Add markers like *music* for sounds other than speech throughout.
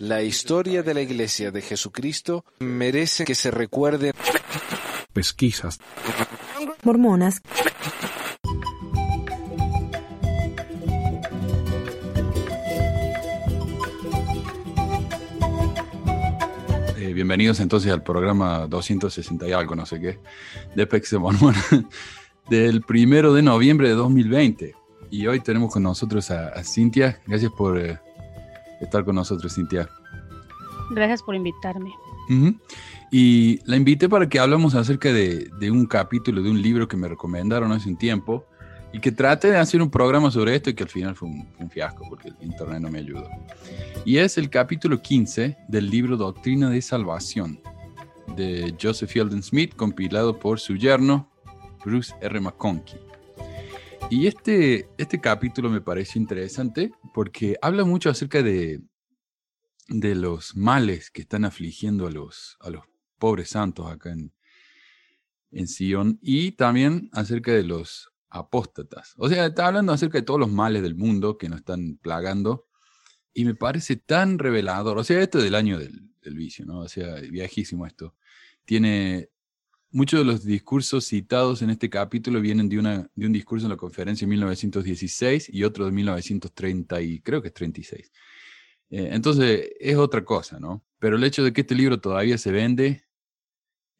La historia de la Iglesia de Jesucristo merece que se recuerde. Pesquisas. Mormonas. Eh, bienvenidos entonces al programa 260 y algo, no sé qué, de Pex de Mormón, *laughs* del primero de noviembre de 2020. Y hoy tenemos con nosotros a, a Cintia. Gracias por eh, estar con nosotros, Cintia. Gracias por invitarme. Y la invité para que hablemos acerca de, de un capítulo de un libro que me recomendaron hace un tiempo y que trate de hacer un programa sobre esto y que al final fue un, un fiasco porque el internet no me ayudó. Y es el capítulo 15 del libro Doctrina de Salvación de Joseph Fielding Smith, compilado por su yerno Bruce R. McConkie. Y este, este capítulo me parece interesante porque habla mucho acerca de, de los males que están afligiendo a los, a los pobres santos acá en, en Sion y también acerca de los apóstatas. O sea, está hablando acerca de todos los males del mundo que nos están plagando y me parece tan revelador. O sea, esto del año del, del vicio, ¿no? O sea, viejísimo esto. Tiene muchos de los discursos citados en este capítulo vienen de, una, de un discurso en la conferencia de 1916 y otro de 1930 y creo que es 36. Eh, entonces es otra cosa, ¿no? Pero el hecho de que este libro todavía se vende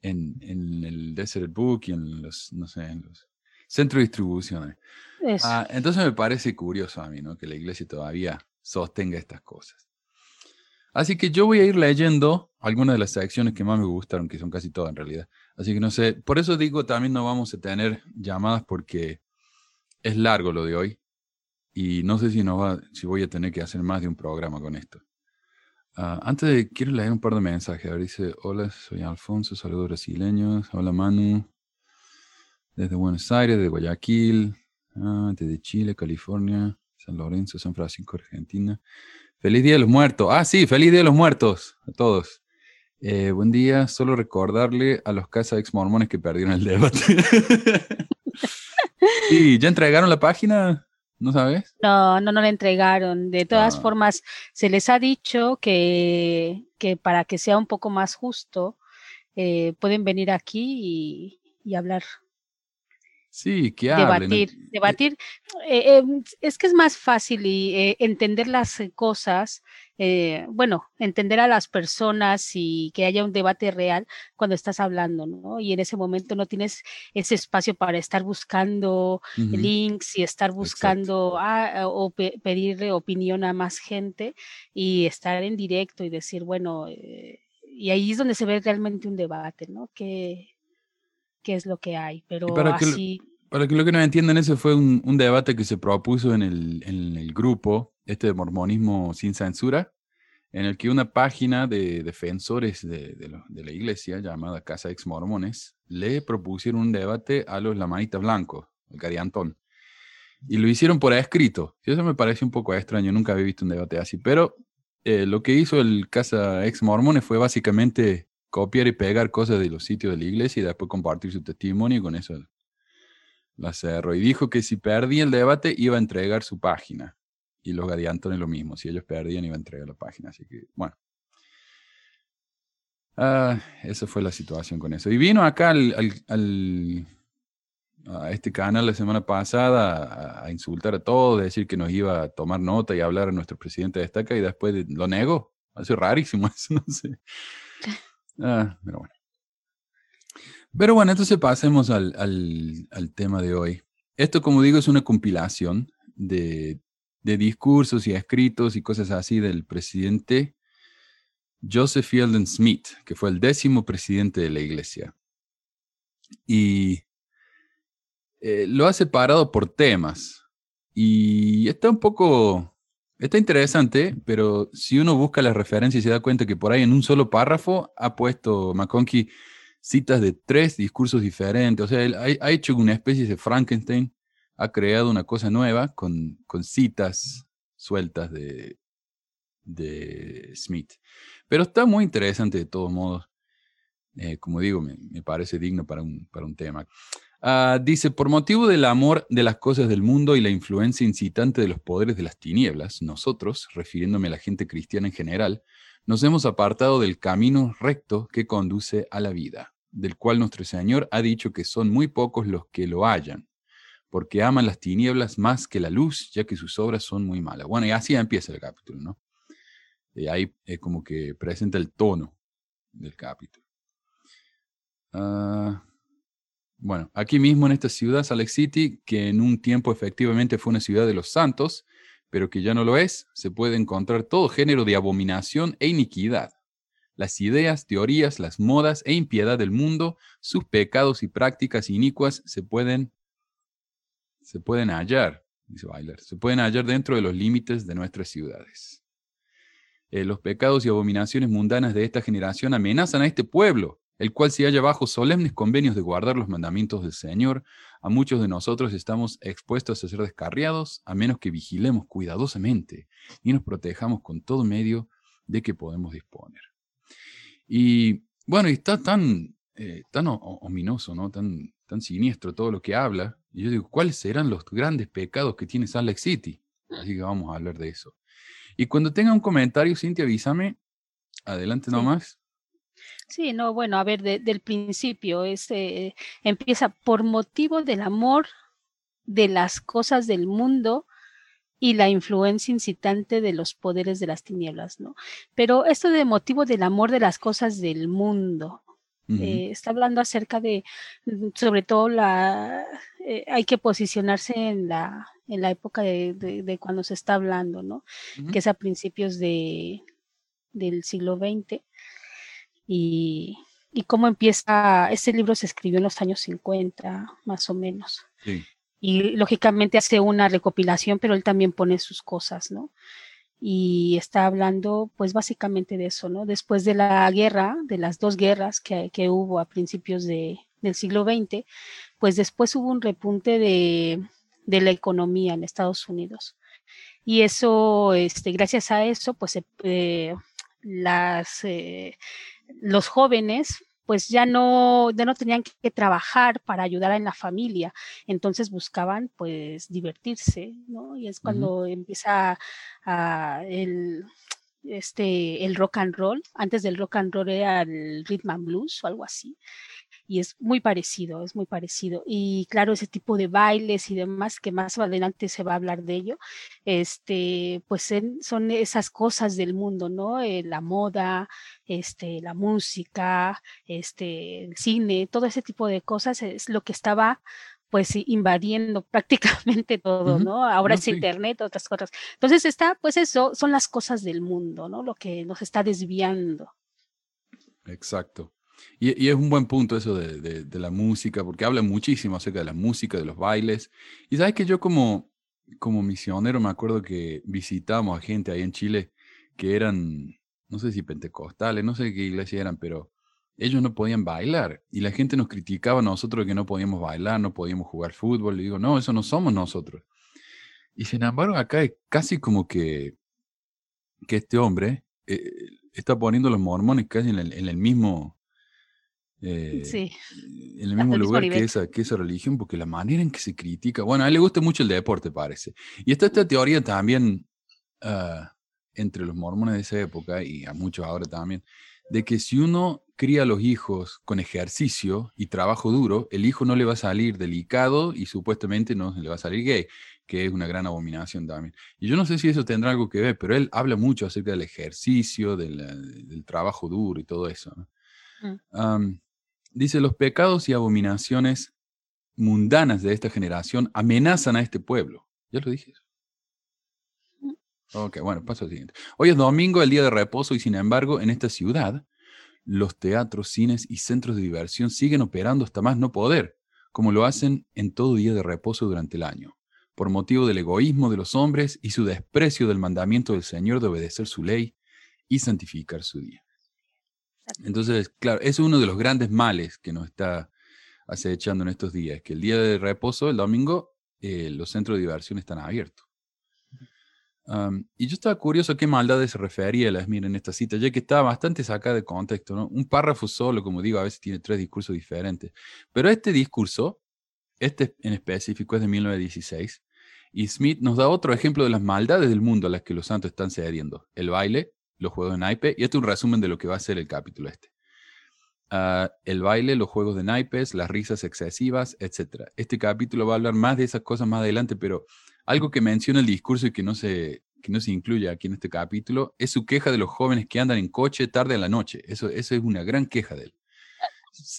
en, en el Desert Book y en los, no sé, en los centros de distribución. Ah, entonces me parece curioso a mí, ¿no? Que la iglesia todavía sostenga estas cosas. Así que yo voy a ir leyendo algunas de las secciones que más me gustaron, que son casi todas en realidad. Así que no sé, por eso digo, también no vamos a tener llamadas porque es largo lo de hoy y no sé si, no va, si voy a tener que hacer más de un programa con esto. Ah, antes de, quiero leer un par de mensajes. A ver, dice, hola, soy Alfonso, saludos brasileños. Hola, Manu. Desde Buenos Aires, de Guayaquil, ah, desde Chile, California, San Lorenzo, San Francisco, Argentina. Feliz Día de los Muertos. Ah, sí, feliz Día de los Muertos a todos. Eh, buen día, solo recordarle a los casa ex mormones que perdieron el debate. *laughs* sí, ¿ya entregaron la página? ¿No sabes? No, no, no le entregaron. De todas Ah. formas, se les ha dicho que, que para que sea un poco más justo, eh, pueden venir aquí y, y hablar, Sí, que hablen. debatir, Eh, debatir. Eh, eh, es que es más fácil y, eh, entender las cosas, bueno, entender a las personas y que haya un debate real cuando estás hablando, ¿no? Y en ese momento no tienes ese espacio para estar buscando links y estar buscando ah, o pe- pedirle opinión a más gente y estar en directo y decir, bueno, eh, y ahí es donde se ve realmente un debate, ¿no? ¿Qué, qué es lo que hay? Pero para que lo- así, Para que lo que no entiendan, ese fue un, debate que se propuso en el, grupo, este de Mormonismo sin censura, en el que una página de defensores de, la iglesia llamada Casa Ex Mormones le propusieron un debate a los Lamanitas Blancos, el Cariantón. Y lo hicieron por escrito. Y eso me parece un poco extraño, nunca había visto un debate así. Pero eh, lo que hizo el Casa Ex Mormones fue básicamente copiar y pegar cosas de los sitios de la iglesia y después compartir su testimonio y con eso la cerró. Y dijo que si perdía el debate iba a entregar su página. Y los Gadiantones lo mismo. Si ellos perdían iba a entregar la página. Así que, bueno. Ah, esa fue la situación con eso. Y vino acá al, al- al- a este canal la semana pasada a, a insultar a todos, decir que nos iba a tomar nota y hablar a nuestro presidente de estaca y después de- lo negó. Hace rarísimo *laughs* eso, no sé. *laughs* Ah, pero bueno. Pero bueno, entonces pasemos al, al- tema de hoy. Esto, como digo, es una compilación de, de discursos y escritos y cosas así del presidente Joseph Fielding Smith, que fue el décimo presidente de la iglesia. Y eh, lo ha separado por temas. Y está un poco, está interesante, pero si uno busca las referencias y se da cuenta que por ahí en un solo párrafo ha puesto McConkie citas de tres discursos diferentes. O sea, él ha, hecho una especie de Frankenstein, ha creado una cosa nueva con, con citas sueltas de, de Smith. Pero está muy interesante de todos modos. Eh, como digo, me, me parece digno para un, para un tema. Ah, dice, por motivo del amor de las cosas del mundo y la influencia incitante de los poderes de las tinieblas, nosotros, refiriéndome a la gente cristiana en general, nos hemos apartado del camino recto que conduce a la vida, del cual nuestro Señor ha dicho que son muy pocos los que lo hallan, porque aman las tinieblas más que la luz, ya que sus obras son muy malas. Bueno, y así empieza el capítulo, ¿no? Y ahí es como que presenta el tono del capítulo. Ah, bueno, aquí mismo en esta ciudad, Salt Lake City, que en un tiempo efectivamente fue una ciudad de los santos, pero que ya no lo es, se puede encontrar todo género de abominación e iniquidad. Las ideas, teorías, las modas e impiedad del mundo, sus pecados y prácticas inicuas se pueden, se pueden hallar, dice Bailer, se pueden hallar dentro de los límites de nuestras ciudades. Eh, los pecados y abominaciones mundanas de esta generación amenazan a este pueblo, el cual se halla bajo solemnes convenios de guardar los mandamientos del Señor. A muchos de nosotros estamos expuestos a ser descarriados, a menos que vigilemos cuidadosamente y nos protejamos con todo medio de que podemos disponer. Y bueno, está tan, eh, tan ominoso, ¿no? tan, tan siniestro todo lo que habla. Y yo digo, ¿cuáles serán los grandes pecados que tiene Salt Lake City? Así que vamos a hablar de eso. Y cuando tenga un comentario, Cintia, avísame. Adelante nomás. Sí, no, bueno, a ver, del principio, es, eh, empieza por motivo del amor de las cosas del mundo y la influencia incitante de los poderes de las tinieblas, ¿no? Pero esto de motivo del amor de las cosas del mundo, eh, está hablando acerca de, mm, sobre todo, la, eh, hay que posicionarse en la, en la época de, cuando se está hablando, ¿no? Que es a principios de, del siglo XX. Y, y cómo empieza, este libro se escribió en los años 50, más o menos. Y lógicamente hace una recopilación, pero él también pone sus cosas, ¿no? y está hablando pues básicamente de eso, ¿no? Después de la guerra, de las dos guerras que, que hubo a principios de, del siglo XX, pues después hubo un repunte de, de, la economía en Estados Unidos. Y eso, este, gracias a eso, pues eh, las, eh, los jóvenes pues ya no, ya no tenían que trabajar para ayudar en la familia, entonces buscaban pues divertirse, ¿no? Y es cuando empieza el, este, el rock and roll, antes del rock and roll era el rhythm and blues o algo así, y es muy parecido, es muy parecido. Y claro, ese tipo de bailes y demás, que más adelante se va a hablar de ello, este, pues son esas cosas del mundo, ¿no? Eh, la moda, este, la música, este, el cine, todo ese tipo de cosas es lo que estaba pues invadiendo *laughs* prácticamente todo, ¿no? Ahora es internet, otras cosas. Entonces está, pues eso, son las cosas del mundo, ¿no? Lo que nos está desviando. Exacto. Y, es un buen punto eso de, la música, porque habla muchísimo acerca de la música, de los bailes. Y sabes que yo como, como misionero me acuerdo que visitamos a gente ahí en Chile que eran, no sé si pentecostales, no sé qué iglesia eran, pero ellos no podían bailar. Y la gente nos criticaba a nosotros que no podíamos bailar, no podíamos jugar fútbol. Le digo, no, eso no somos nosotros. Y sin embargo, acá es casi como que, que este hombre eh, está poniendo a los mormones casi en el mismo eh, sí. En el mismo lugar que esa, que esa religión, porque la manera en que se critica, bueno, a él le gusta mucho el deporte, parece. Y está esta teoría también ah, entre los mormones de esa época y a muchos ahora también, de que si uno cría a los hijos con ejercicio y trabajo duro, el hijo no le va a salir delicado y supuestamente no le va a salir gay, que es una gran abominación también. Y yo no sé si eso tendrá algo que ver, pero él habla mucho acerca del ejercicio, del, trabajo duro y todo eso. Mm. Dice, los pecados y abominaciones mundanas de esta generación amenazan a este pueblo. Ya lo dije. Ok, bueno, paso al siguiente. Hoy es domingo, el día de reposo, y sin embargo, en esta ciudad, los teatros, cines y centros de diversión siguen operando hasta más no poder, como lo hacen en todo día de reposo durante el año, por motivo del egoísmo de los hombres y su desprecio del mandamiento del Señor de obedecer su ley y santificar su día. Entonces, claro, es uno de los grandes males que nos está acechando en estos días, que el día de reposo, el domingo, eh, los centros de diversión están abiertos. y yo estaba curioso qué maldades se refería Lasmir en esta cita, ya que está bastante sacada de contexto. ¿no? Un párrafo solo, como digo, a veces tiene tres discursos diferentes. Pero este discurso este en específico es de 1916. Y Smith nos da otro ejemplo de las maldades del mundo a las que los santos están cediendo. El baile, los juegos de naipe, y este es un resumen de lo que va a ser el capítulo este. Ah, el baile, los juegos de naipes, las risas excesivas, etc. Este capítulo va a hablar más de esas cosas más adelante, pero algo que menciona el discurso y que no se, que no se incluye aquí en este capítulo es su queja de los jóvenes que andan en coche tarde en la noche. Eso, eso es una gran queja de él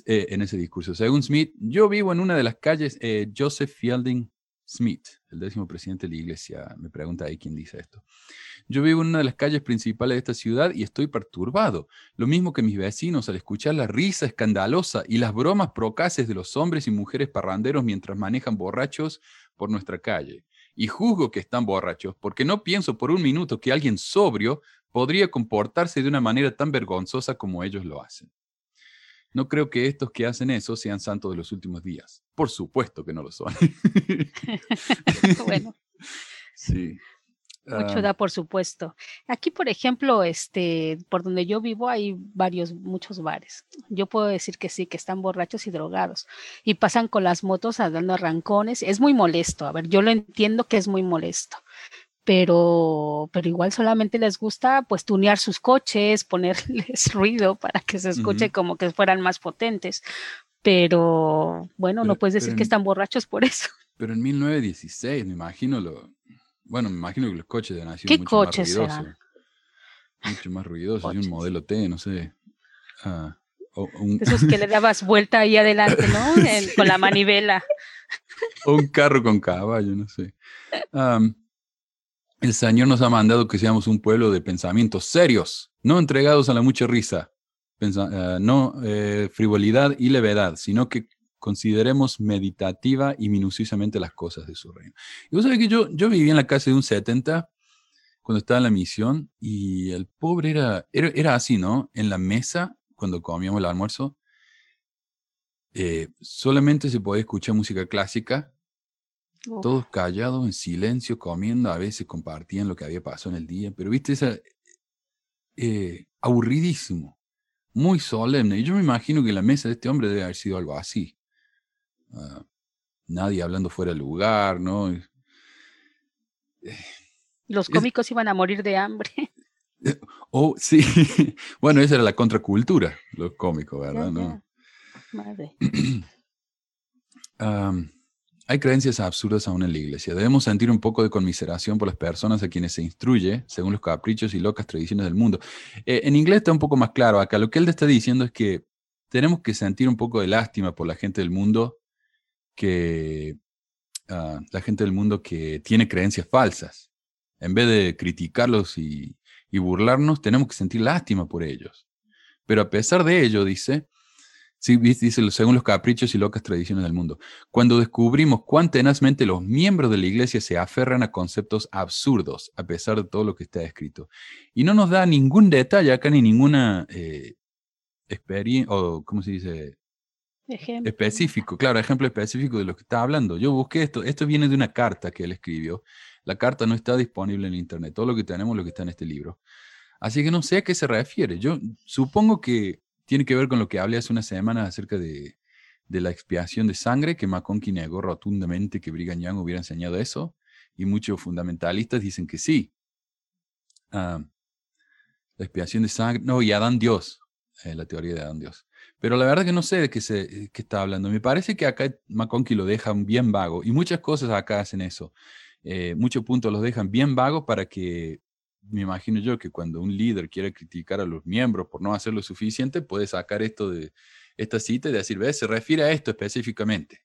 eh, en ese discurso. Según Smith, yo vivo en una de las calles, eh, Joseph Fielding Smith, el décimo presidente de la iglesia, me pregunta ahí quién dice esto. Yo vivo en una de las calles principales de esta ciudad y estoy perturbado, lo mismo que mis vecinos al escuchar la risa escandalosa y las bromas procaces de los hombres y mujeres parranderos mientras manejan borrachos por nuestra calle. Y juzgo que están borrachos porque no pienso por un minuto que alguien sobrio podría comportarse de una manera tan vergonzosa como ellos lo hacen. No creo que estos que hacen eso sean santos de los últimos días. Por supuesto que no lo son. *laughs* bueno. Sí. Mucho Ah, da, por supuesto. Aquí, por ejemplo, este, por donde yo vivo hay varios, muchos bares. Yo puedo decir que sí, que están borrachos y drogados y pasan con las motos a- dando arrancones. Es muy molesto. A ver, yo lo entiendo que es muy molesto, pero, pero igual solamente les gusta pues tunear sus coches, *laughs* ponerles ruido para que se escuche Ujú. como que fueran más potentes. Pero bueno, no Pero- puedes decir pero que en- están borrachos por eso. *laughs* Pero en 1916, me imagino lo. Bueno, me imagino que los coches sido ¿Qué mucho coches más ruidosos. serán? Mucho más ruidosos. Y un modelo T, no sé. Ah, o, un, Esos que le dabas vuelta ahí adelante, ¿no? *laughs* El- con la manivela. o un carro con caballo, no sé. Am, el Señor nos ha mandado que seamos un pueblo de pensamientos serios, no entregados a la mucha risa, ah, no eh, frivolidad y levedad, sino que consideremos meditativa y minuciosamente las cosas de su reino. Y vos sabés que yo, yo viví en la casa de un 70 cuando estaba en la misión y el pobre era, era, así, ¿no? En la mesa, cuando comíamos el almuerzo, eh, solamente se podía escuchar música clásica todos callados, en silencio, comiendo, a veces compartían lo que había pasado en el día, pero viste, esa, eh, aburridísimo, muy solemne. Y yo me imagino que la mesa de este hombre debe haber sido algo así. Ah, nadie hablando fuera del lugar, ¿no? Los es- cómicos iban a morir de hambre. *laughs* Oh, sí, *laughs* bueno, esa era la contracultura, los cómicos, ¿verdad? ¿No? Madre. Am, *clears throat* hay creencias absurdas aún en la iglesia. Debemos sentir un poco de conmiseración por las personas a quienes se instruye según los caprichos y locas tradiciones del mundo. Eh, en inglés está un poco más claro. Acá lo que él está diciendo es que tenemos que sentir un poco de lástima por la gente del mundo que ah, la gente del mundo que tiene creencias falsas. En vez de criticarlos y, y burlarnos, tenemos que sentir lástima por ellos. Pero a pesar de ello, dice, sí, dice, según los caprichos y locas tradiciones del mundo, cuando descubrimos cuán tenazmente los miembros de la iglesia se aferran a conceptos absurdos, a pesar de todo lo que está escrito. Y no nos da ningún detalle acá ni ninguna eh, experiencia, o ¿cómo se dice? Ejemplo. específico, claro, ejemplo específico de lo que está hablando. Yo busqué esto, esto viene de una carta que él escribió. La carta no está disponible en internet, todo lo que tenemos es lo que está en este libro. Así que no sé a qué se refiere. Yo supongo que tiene que ver con lo que hablé hace unas semanas acerca de, la expiación de sangre, que McConkie negó rotundamente que Brigham Young hubiera enseñado eso, y muchos fundamentalistas dicen que sí. Ah, la expiación de sangre, no, y Adán Dios, eh, la teoría de Adán Dios. Pero la verdad que no sé de qué, se, eh, está hablando. Me parece que acá McConkie lo deja bien vago, y muchas cosas acá hacen eso. Eh, muchos puntos los dejan bien vagos para que, me imagino yo, que cuando un líder quiere criticar a los miembros por no hacer lo suficiente, puede sacar esto de esta cita y decir, ¿ves? Se refiere a esto específicamente.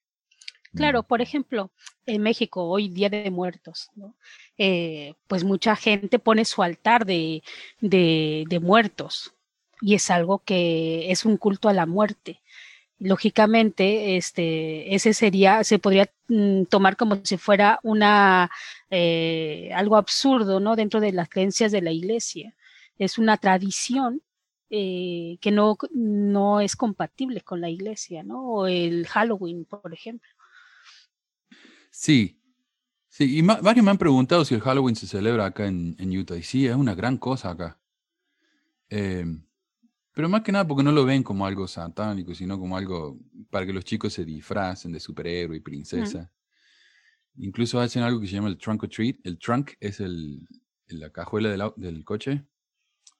Claro, Mm. por ejemplo, en México, hoy Día de Muertos, ¿no? Eh, pues mucha gente pone su altar de, de, de muertos y es algo que es un culto a la muerte. Lógicamente, este, ese sería, se podría mm, tomar como si fuera una eh, algo absurdo, ¿no? Dentro de las creencias de la iglesia. Es una tradición eh, que no, no es compatible con la iglesia, ¿no? O el Halloween, por ejemplo. Sí, sí, y varios me han preguntado si el Halloween se celebra acá en, Utah, y sí, es una gran cosa acá. Eh, Pero más que nada porque no lo ven como algo satánico, sino como algo para que los chicos se disfracen de superhéroe y princesa. Incluso hacen algo que se llama el trunk or treat. El trunk es el, la cajuela del, del coche.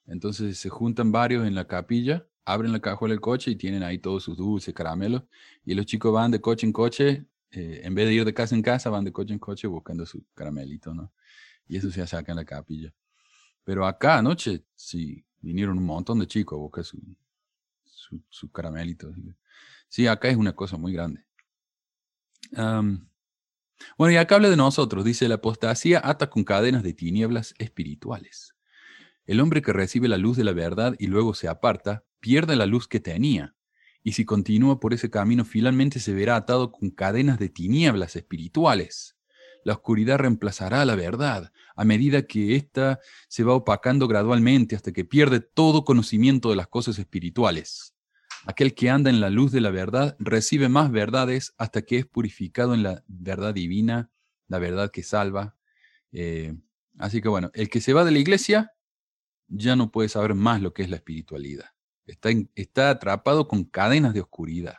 Entonces se juntan varios en la capilla, abren la cajuela del coche y tienen ahí todos sus dulces, caramelos. Y los chicos van de coche en coche, eh, en vez de ir de casa en casa, van de coche en coche buscando su caramelito, ¿no? Y eso se acá en la capilla. Pero acá anoche, sí, vinieron un montón de chicos a buscar su, su, caramelito. Sí, acá es una cosa muy grande. bueno, y acá habla de nosotros. Dice, la apostasía ata con cadenas de tinieblas espirituales. El hombre que recibe la luz de la verdad y luego se aparta, pierde la luz que tenía. Y si continúa por ese camino, finalmente se verá atado con cadenas de tinieblas espirituales. La oscuridad reemplazará a la verdad a medida que ésta se va opacando gradualmente hasta que pierde todo conocimiento de las cosas espirituales. Aquel que anda en la luz de la verdad recibe más verdades hasta que es purificado en la verdad divina, la verdad que salva. Eh, así que bueno, el que se va de la iglesia ya no puede saber más lo que es la espiritualidad. Está, está atrapado con cadenas de oscuridad.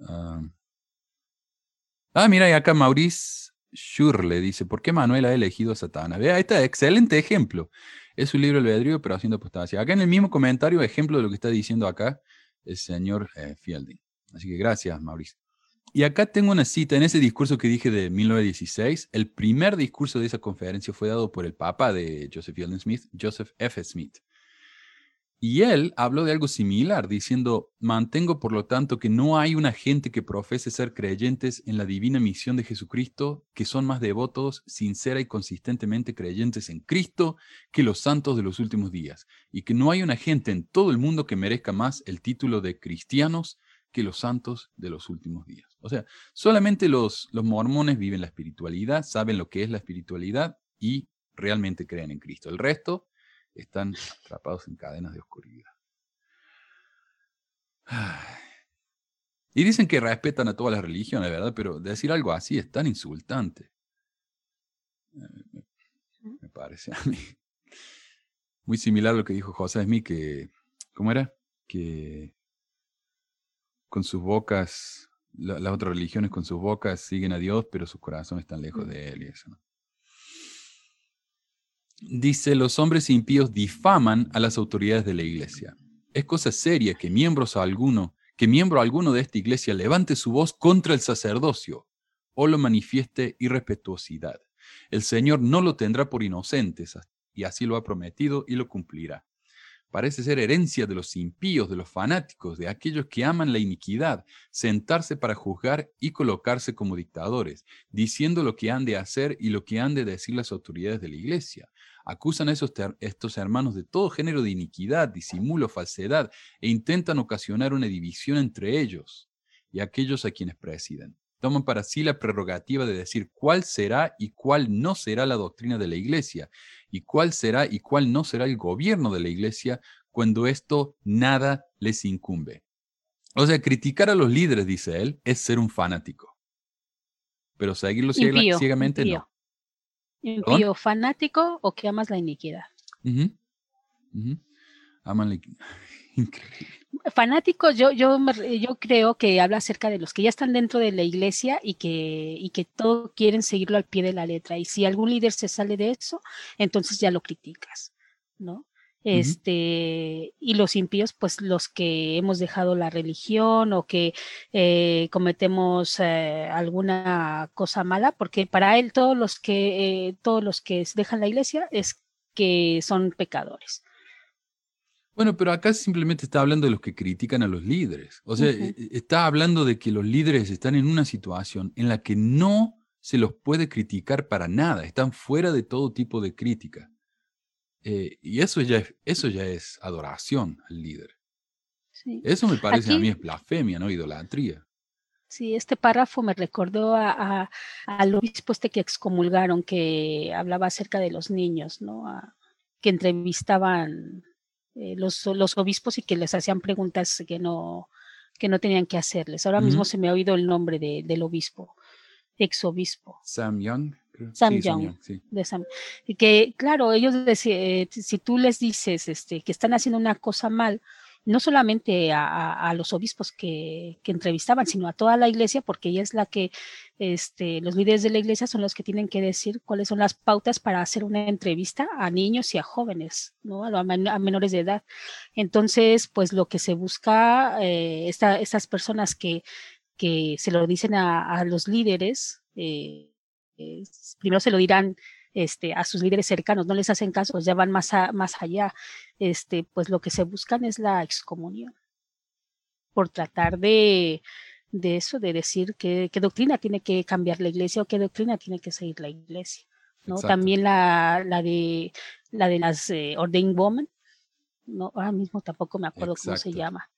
Ah, Ah, mira, y acá Maurice Schurle dice, ¿por qué Manuel ha elegido a Satana? Vea, este excelente ejemplo. Es un libro albedrío, pero haciendo apostasia. Acá en el mismo comentario, ejemplo de lo que está diciendo acá el señor eh, Fielding. Así que gracias, Maurice. Y acá tengo una cita en ese discurso que dije de 1916. El primer discurso de esa conferencia fue dado por el Papa de Joseph Fielding Smith, Joseph F. Smith. Y él habló de algo similar, diciendo, mantengo por lo tanto que no hay una gente que profese ser creyentes en la divina misión de Jesucristo, que son más devotos, sincera y consistentemente creyentes en Cristo que los santos de los últimos días, y que no hay una gente en todo el mundo que merezca más el título de cristianos que los santos de los últimos días. O sea, solamente los, los mormones viven la espiritualidad, saben lo que es la espiritualidad y realmente creen en Cristo. El resto están atrapados en cadenas de oscuridad. Y dicen que respetan a todas las religiones, ¿verdad? Pero decir algo así es tan insultante. Eh, me parece a mí. Muy similar a lo que dijo José Smith, que, ¿cómo era? Que con sus bocas, las otras religiones con sus bocas siguen a Dios, pero sus corazones están lejos de Él y eso. ¿no? Dice, los hombres impíos difaman a las autoridades de la iglesia. Es cosa seria que miembros alguno, que miembro alguno de esta iglesia levante su voz contra el sacerdocio o lo manifieste irrespetuosidad. El Señor no lo tendrá por inocentes y así lo ha prometido y lo cumplirá parece ser herencia de los impíos, de los fanáticos, de aquellos que aman la iniquidad, sentarse para juzgar y colocarse como dictadores, diciendo lo que han de hacer y lo que han de decir las autoridades de la iglesia. Acusan a esos estos hermanos de todo género de iniquidad, disimulo, falsedad, e intentan ocasionar una división entre ellos y aquellos a quienes presiden toman para sí la prerrogativa de decir cuál será y cuál no será la doctrina de la iglesia, y cuál será y cuál no será el gobierno de la iglesia cuando esto nada les incumbe. O sea, criticar a los líderes, dice él, es ser un fanático. Pero seguirlos ciegamente no. Impío, fanático o que amas la iniquidad. Aman la iniquidad. *laughs* Increíble fanáticos, yo, yo, yo creo que habla acerca de los que ya están dentro de la iglesia y que, y que todo quieren seguirlo al pie de la letra. Y si algún líder se sale de eso, entonces ya lo criticas, ¿no? Este, y los impíos, pues los que hemos dejado la religión o que eh, cometemos eh, alguna cosa mala, porque para él todos los que, eh, todos los que dejan la iglesia es que son pecadores. Bueno, pero acá simplemente está hablando de los que critican a los líderes. O sea, e, e, está hablando de que los líderes están en una situación en la que no se los puede criticar para nada, están fuera de todo tipo de crítica. Eh, y eso ya, es, eso ya es adoración al líder. Eso me parece a mí es blasfemia, ¿no? Idolatría. Sí, este párrafo me recordó a, al obispo este que excomulgaron, que hablaba acerca de los niños, ¿no? que entrevistaban eh, los, los, obispos y que les hacían preguntas que no, que no tenían que hacerles. Ahora mismo se me ha oído el nombre de, del obispo. Exobispo. Sam Young. Sam Young, de Sam. Y que, claro, ellos decían, eh, si tú les dices este, que están haciendo una cosa mal, no solamente a, los obispos que, entrevistaban, sino a toda la iglesia, porque ella es la que, este, los líderes de la iglesia son los que tienen que decir cuáles son las pautas para hacer una entrevista a niños y a jóvenes, ¿no? A, menores de edad. Entonces, pues lo que se busca, eh, estas personas que, que se lo dicen a, los líderes, eh, primero se lo dirán este, a sus líderes cercanos, no les hacen caso, pues ya van más, más allá, este, pues lo que se buscan es la excomunión, por tratar de, de eso, de decir qué, qué doctrina tiene que cambiar la iglesia o qué doctrina tiene que seguir la iglesia. ¿no? También la, la, de, la de las eh, Ordained Women, no, ahora mismo tampoco me acuerdo cómo se llama.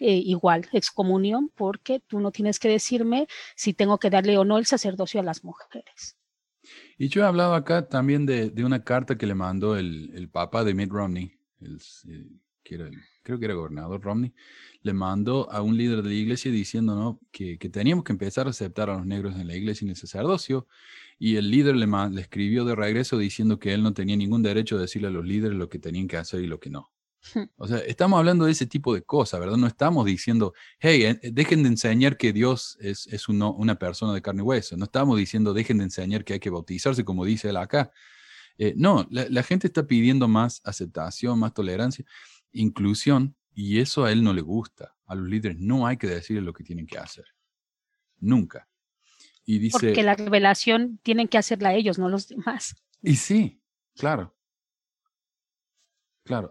Eh, igual, excomunión, porque tú no tienes que decirme si tengo que darle o no el sacerdocio a las mujeres. Y yo he hablado acá también de, de una carta que le mandó el, el Papa de Mitt Romney, el, eh, era creo que era gobernador Romney, le mandó a un líder de la iglesia diciendo ¿no? que, que, teníamos que empezar a aceptar a los negros en la iglesia y en el sacerdocio. Y el líder le, le escribió de regreso diciendo que él no tenía ningún derecho a decirle a los líderes lo que tenían que hacer y lo que no. O sea, estamos hablando de ese tipo de cosas, ¿verdad? No estamos diciendo, hey, eh, dejen de enseñar que Dios es, es uno, una persona de carne y hueso. No estamos diciendo, dejen de enseñar que hay que bautizarse, como dice él acá. Eh, no, la, gente está pidiendo más aceptación, más tolerancia, inclusión, y eso a él no le gusta. A los líderes no hay que decirles lo que tienen que hacer. Nunca. Y dice, Porque la revelación tienen que hacerla ellos, no los demás. Y sí, claro. Claro.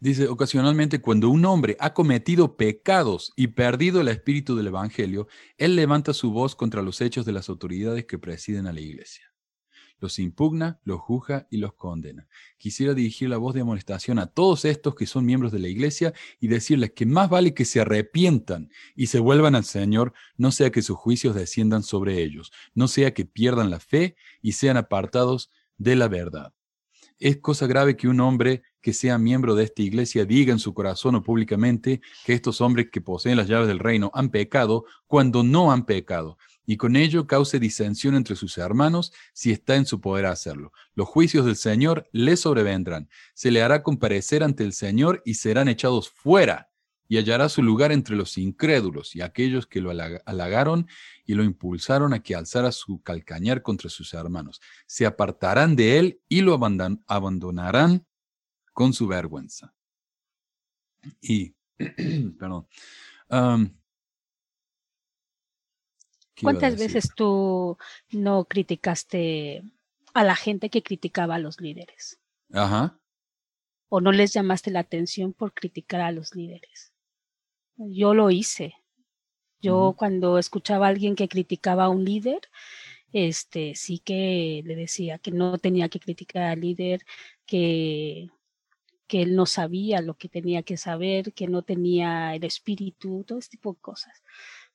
Dice, ocasionalmente cuando un hombre ha cometido pecados y perdido el espíritu del Evangelio, él levanta su voz contra los hechos de las autoridades que presiden a la iglesia. Los impugna, los juzga y los condena. Quisiera dirigir la voz de amonestación a todos estos que son miembros de la iglesia y decirles que más vale que se arrepientan y se vuelvan al Señor, no sea que sus juicios desciendan sobre ellos, no sea que pierdan la fe y sean apartados de la verdad. Es cosa grave que un hombre que sea miembro de esta iglesia diga en su corazón o públicamente que estos hombres que poseen las llaves del reino han pecado cuando no han pecado, y con ello cause disensión entre sus hermanos si está en su poder hacerlo. Los juicios del Señor le sobrevendrán, se le hará comparecer ante el Señor y serán echados fuera y hallará su lugar entre los incrédulos y aquellos que lo halagaron y lo impulsaron a que alzara su calcañar contra sus hermanos. Se apartarán de él y lo abandonarán con su vergüenza. Y, *clears throat* perdón. ¿Cuántas veces tú no criticaste a la gente que criticaba a los líderes? Ajá. ¿O no les llamaste la atención por criticar a los líderes? Yo lo hice. Yo cuando escuchaba a alguien que criticaba a un líder, este sí que le decía que no tenía que criticar al líder, que que él no sabía lo que tenía que saber, que no tenía el espíritu, todo ese tipo de cosas,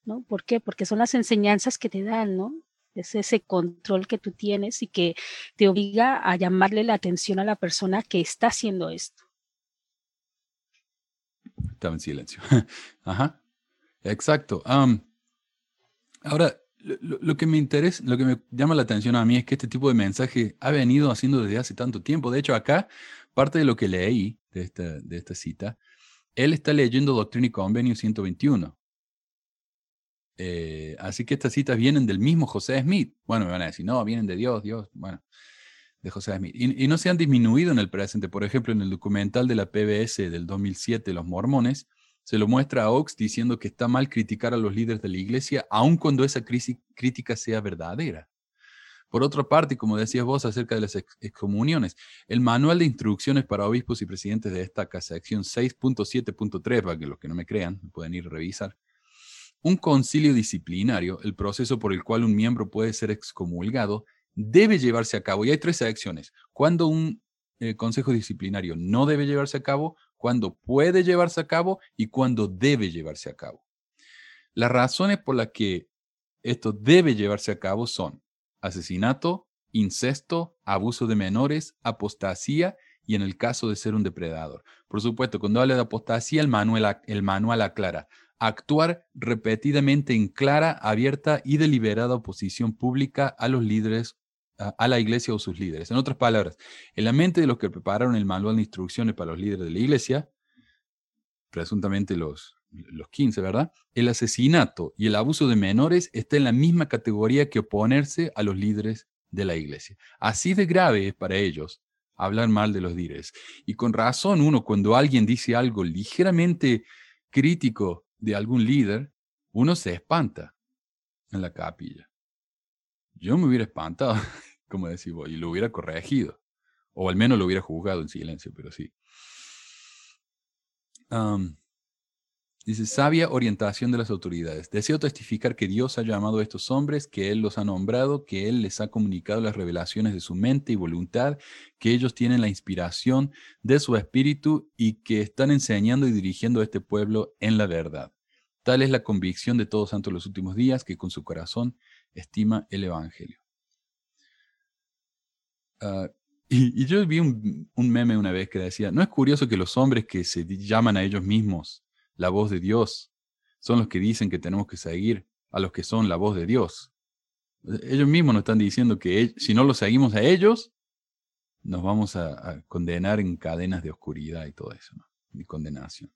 ¿no? ¿Por qué? Porque son las enseñanzas que te dan, ¿no? Es ese control que tú tienes y que te obliga a llamarle la atención a la persona que está haciendo esto. Estaba en silencio. *laughs* Ajá. Exacto. ahora, lo, que me interesa, lo que me llama la atención a mí es que este tipo de mensaje ha venido haciendo desde hace tanto tiempo. De hecho, acá, parte de lo que leí de esta, de esta cita, él está leyendo Doctrina y Convenio 121. Eh, así que estas citas vienen del mismo José Smith. Bueno, me van a decir, no, vienen de Dios, Dios, bueno, de José Smith. Y, y, no se han disminuido en el presente. Por ejemplo, en el documental de la PBS del 2007, Los Mormones, se lo muestra a Ox diciendo que está mal criticar a los líderes de la iglesia, aun cuando esa crítica sea verdadera. Por otra parte, como decías vos acerca de las excomuniones, el manual de instrucciones para obispos y presidentes de esta sección 6.7.3, para que los que no me crean pueden ir a revisar, un concilio disciplinario, el proceso por el cual un miembro puede ser excomulgado, debe llevarse a cabo. Y hay tres secciones. Cuando un eh, consejo disciplinario no debe llevarse a cabo, cuando puede llevarse a cabo y cuando debe llevarse a cabo. Las razones por las que esto debe llevarse a cabo son asesinato, incesto, abuso de menores, apostasía y en el caso de ser un depredador. Por supuesto, cuando habla de apostasía, el manual aclara actuar repetidamente en clara, abierta y deliberada oposición pública a los líderes, a, la iglesia o sus líderes. En otras palabras, en la mente de los que prepararon el manual de instrucciones para los líderes de la iglesia, presuntamente los, los 15, ¿verdad? El asesinato y el abuso de menores está en la misma categoría que oponerse a los líderes de la iglesia. Así de grave es para ellos hablar mal de los líderes. Y con razón uno, cuando alguien dice algo ligeramente crítico de algún líder, uno se espanta en la capilla. Yo me hubiera espantado, *laughs* como decimos, y lo hubiera corregido. O al menos lo hubiera juzgado en silencio, pero sí. Dice, sabia orientación de las autoridades. Deseo testificar que Dios ha llamado a estos hombres, que Él los ha nombrado, que Él les ha comunicado las revelaciones de su mente y voluntad, que ellos tienen la inspiración de su espíritu y que están enseñando y dirigiendo a este pueblo en la verdad. Tal es la convicción de todos santos los últimos días, que con su corazón estima el Evangelio. Uh, y, yo vi un, meme una vez que decía, ¿no es curioso que los hombres que se llaman a ellos mismos la voz de Dios. Son los que dicen que tenemos que seguir a los que son la voz de Dios. Ellos mismos nos están diciendo que si no los seguimos a ellos, nos vamos a, condenar en cadenas de oscuridad y todo eso, ¿no? y condenación.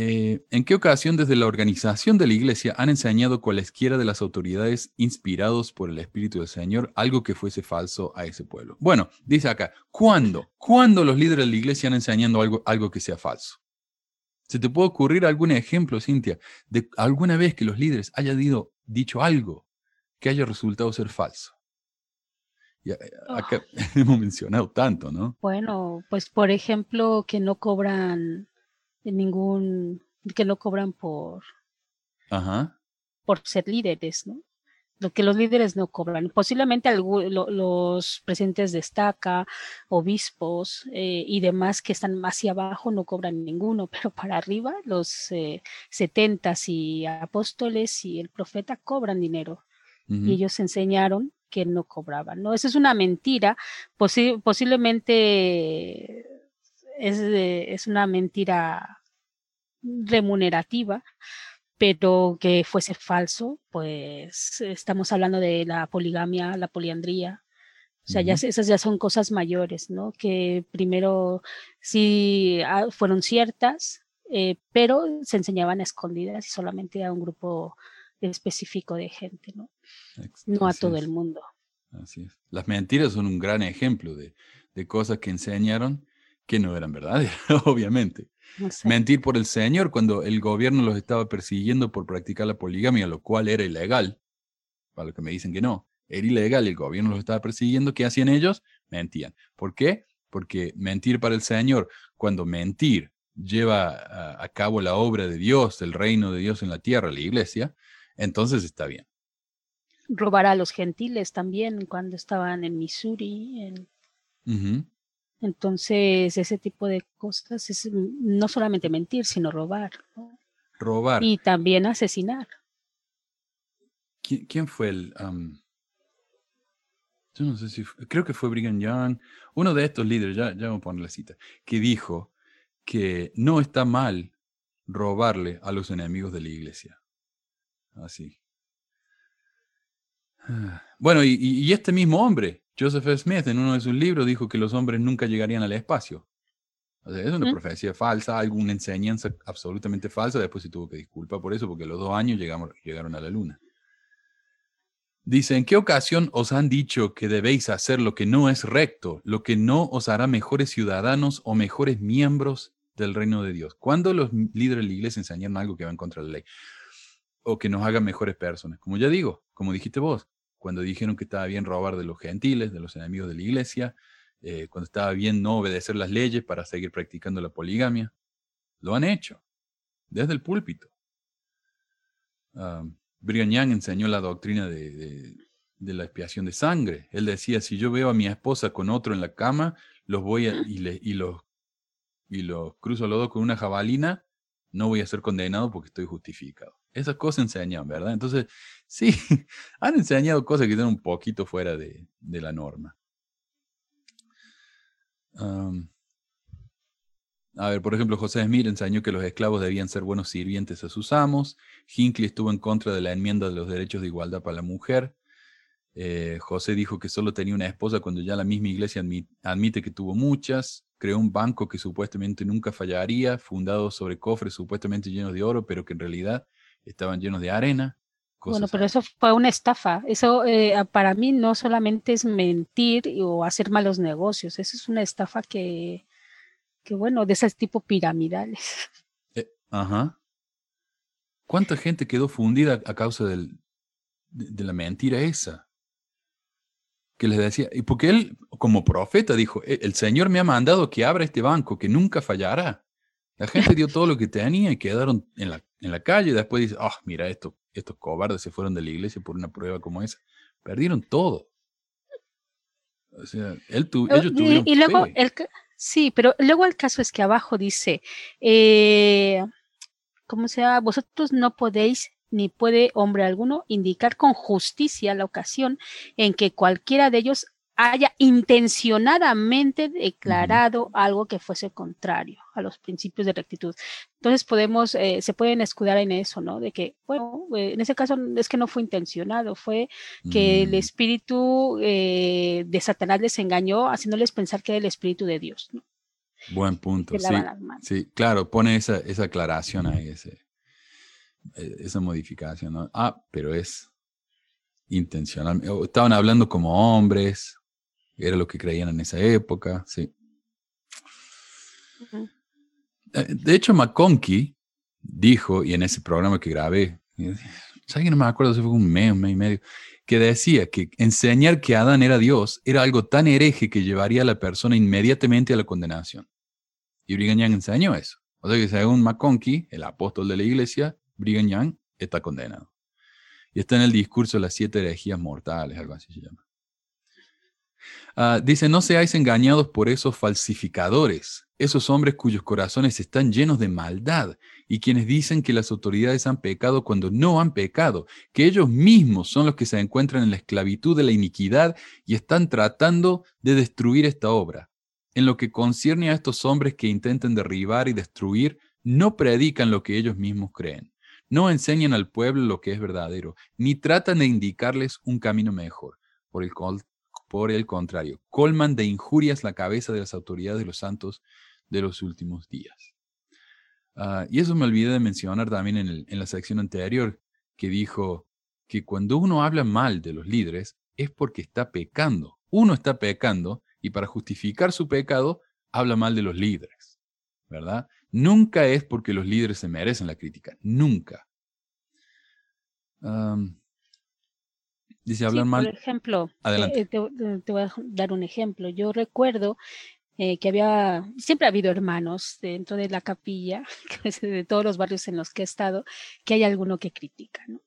Eh, ¿En qué ocasión desde la organización de la iglesia han enseñado cualesquiera de las autoridades inspirados por el Espíritu del Señor algo que fuese falso a ese pueblo? Bueno, dice acá, ¿cuándo? ¿Cuándo los líderes de la iglesia han enseñado algo, algo que sea falso? ¿Se te puede ocurrir algún ejemplo, Cintia, de alguna vez que los líderes hayan dicho algo que haya resultado ser falso? Y acá *laughs* hemos mencionado tanto, ¿no? Bueno, pues por ejemplo, que no cobran ningún, que no cobran por, Ajá. por ser líderes, ¿no? Lo que los líderes no cobran. Posiblemente los presidentes de estaca, obispos eh, y demás que están hacia abajo no cobran ninguno, *laughs* pero para arriba los eh, setentas y apóstoles y el profeta cobran dinero. Y ellos enseñaron que no cobraban, ¿no? Esa es una mentira. posiblemente es, es una mentira remunerativa, pero que fuese falso, pues estamos hablando de la poligamia, la poliandría. O sea, ya, esas ya son cosas mayores, ¿no? Que primero sí ah, fueron ciertas, eh, pero se enseñaban a escondidas y solamente a un grupo específico de gente, ¿no? No a todo el mundo. Así es. Las mentiras son un gran ejemplo de, de cosas que enseñaron que no eran verdaderas, *laughs* obviamente. Mentir por el Señor cuando el gobierno los estaba persiguiendo por practicar la poligamia, lo cual era ilegal. Para los que me dicen que no, era ilegal y el gobierno los estaba persiguiendo. ¿Qué hacían ellos? Mentían. ¿Por qué? Porque mentir para el Señor, cuando mentir lleva a, cabo la obra de Dios, el reino de Dios en la tierra, la iglesia, entonces está bien. Robar a los gentiles también cuando estaban en Missouri. En... Entonces, ese tipo de cosas es no solamente mentir, sino robar. Robar. Y también asesinar. ¿Quién, fue el... yo no sé si... creo que fue Brigham Young, uno de estos líderes, ya, ya vamos a poner la cita, que dijo que no está mal robarle a los enemigos de la iglesia. Así. Bueno, y este mismo hombre, Joseph Smith en uno de sus libros dijo que los hombres nunca llegarían al espacio. es una profecía falsa, alguna enseñanza absolutamente falsa. Después se tuvo que disculpar por eso, porque los dos años llegamos, llegaron a la luna. Dice, ¿en qué ocasión os han dicho que debéis hacer lo que no es recto, lo que no os hará mejores ciudadanos o mejores miembros del reino de Dios? ¿Cuándo los líderes de la iglesia enseñaron algo que va en contra de la ley? O que nos haga mejores personas. Como ya digo, como dijiste vos, cuando dijeron que estaba bien robar de los gentiles, de los enemigos de la iglesia, eh, cuando estaba bien no obedecer las leyes para seguir practicando la poligamia. Lo han hecho, desde el púlpito. Uh, Young enseñó la doctrina de, la expiación de sangre. Él decía, si yo veo a mi esposa con otro en la cama, los voy a, y, y los cruzo los dos con una jabalina, no voy a ser condenado porque estoy justificado. Esas cosas enseñan, ¿verdad? Entonces, *laughs* sí, han enseñado cosas que están un poquito fuera de, la norma. A ver, por ejemplo, José Smith enseñó que los esclavos debían ser buenos sirvientes a sus amos. Hinckley estuvo en contra de la enmienda de los derechos de igualdad para la mujer. Eh, José dijo que solo tenía una esposa cuando ya la misma iglesia admite que tuvo muchas. Creó un banco que supuestamente nunca fallaría, fundado sobre cofres supuestamente llenos de oro, pero que en realidad estaban llenos de arena. Bueno, pero eso fue una estafa. Eso eh, para mí no solamente es mentir o hacer malos negocios, eso es una estafa que, que bueno, de ese tipo piramidales. *laughs* Eh, ajá. ¿Cuánta gente quedó fundida a causa del, de, la mentira esa? Que les decía, y porque él como profeta dijo, e, el Señor me ha mandado que abra este banco, que nunca fallará. La gente dio todo lo que tenía y quedaron en la, en la calle y después dice, ah, mira esto, estos cobardes se fueron de la iglesia por una prueba como esa. Perdieron todo. O sea, él tu, ellos tuvieron y, luego el, sí, pero luego el caso es que abajo dice, eh, ¿cómo sea? Vosotros no podéis ni puede hombre alguno indicar con justicia la ocasión en que cualquiera de ellos haya intencionadamente declarado algo que fuese contrario a los principios de rectitud. Entonces podemos, eh, se pueden escudar en eso, ¿no? De que, bueno, eh, en ese caso es que no fue intencionado, fue que el mm. espíritu eh, de Satanás les engañó haciéndoles pensar que era el espíritu de Dios, ¿no? Buen punto, sí, sí, claro, pone esa, esa aclaración ahí, ese, e, esa modificación, ¿no? Ah, pero es intencional. Estaban hablando como hombres, era lo que creían en esa época, sí. Eh, de hecho, McConkie dijo, y en ese programa que grabé, ¿sabes que no me acuerdo si fue un mes, un mes y medio? Que decía que enseñar que Adán era Dios era algo tan hereje que llevaría a la persona inmediatamente a la condenación. Y Brigham Young enseñó eso. O sea que según McConkie, el apóstol de la iglesia, Brigham Young está condenado. Y está en el discurso de las siete herejías mortales, algo así se llama. Ah, dice, no seáis engañados por esos falsificadores, esos hombres cuyos corazones están llenos de maldad y quienes dicen que las autoridades han pecado cuando no han pecado, que ellos mismos son los que se encuentran en la esclavitud de la iniquidad y están tratando de destruir esta obra. En lo que concierne a estos hombres que intentan derribar y destruir, no predican lo que ellos mismos creen. No enseñan al pueblo lo que es verdadero, ni tratan de indicarles un camino mejor. Por el, por el contrario, colman de injurias la cabeza de las autoridades de los santos de los últimos días. Ah, y eso me olvidé de mencionar también en, en la sección anterior, que dijo que cuando uno habla mal de los líderes es porque está pecando. Uno está pecando y para justificar su pecado habla mal de los líderes, ¿verdad? Nunca es porque los líderes se merecen la crítica, nunca. Dice hablar mal. Por ejemplo, eh, te, voy a dar un ejemplo. Yo recuerdo eh, que había, siempre ha habido hermanos dentro de la capilla, *laughs* de todos los barrios en los que he estado, que hay alguno que critica, ¿no?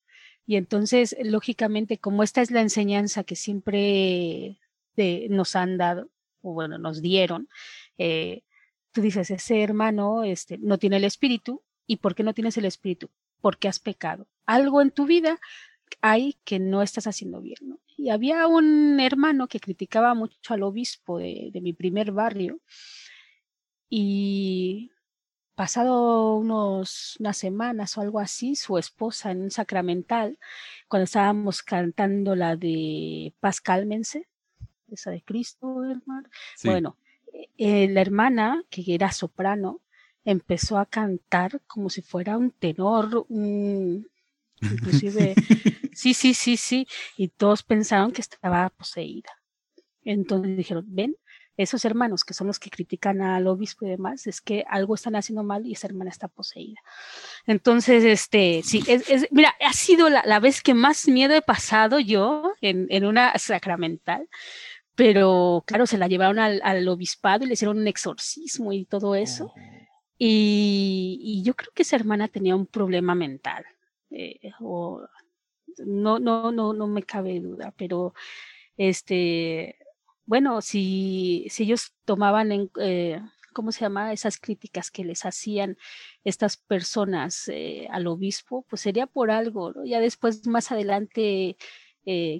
Y entonces, lógicamente, como esta es la enseñanza que siempre nos han dado, o bueno, nos dieron, eh, tú dices, ese hermano este, no tiene el espíritu, ¿y por qué no tienes el espíritu? Porque has pecado. Algo en tu vida hay que no estás haciendo bien. ¿no? Y había un hermano que criticaba mucho al obispo de, mi primer barrio y pasado unos, unas semanas o algo así, su esposa en un sacramental, cuando estábamos cantando la de Paz Cálmense, esa de Cristo, hermano. Bueno, eh, la hermana, que era soprano, empezó a cantar como si fuera un tenor, un, *laughs* Inclusive, sí, sí, sí, sí. Y todos pensaron que estaba poseída. Entonces dijeron, ven, esos hermanos que son los que critican al obispo y demás, es que algo están haciendo mal y esa hermana está poseída. Entonces, este, sí, es, mira, ha sido la, vez que más miedo he pasado yo en, en una sacramental, pero claro, se la llevaron al, al, obispado y le hicieron un exorcismo y todo eso. Oh. Y, y yo creo que esa hermana tenía un problema mental. Eh, o, no, no, no, no me cabe duda, pero este, bueno, si, si ellos tomaban en, eh, ¿cómo se llama? Esas críticas que les hacían estas personas eh, al obispo, pues sería por algo, ¿no? Ya después, más adelante,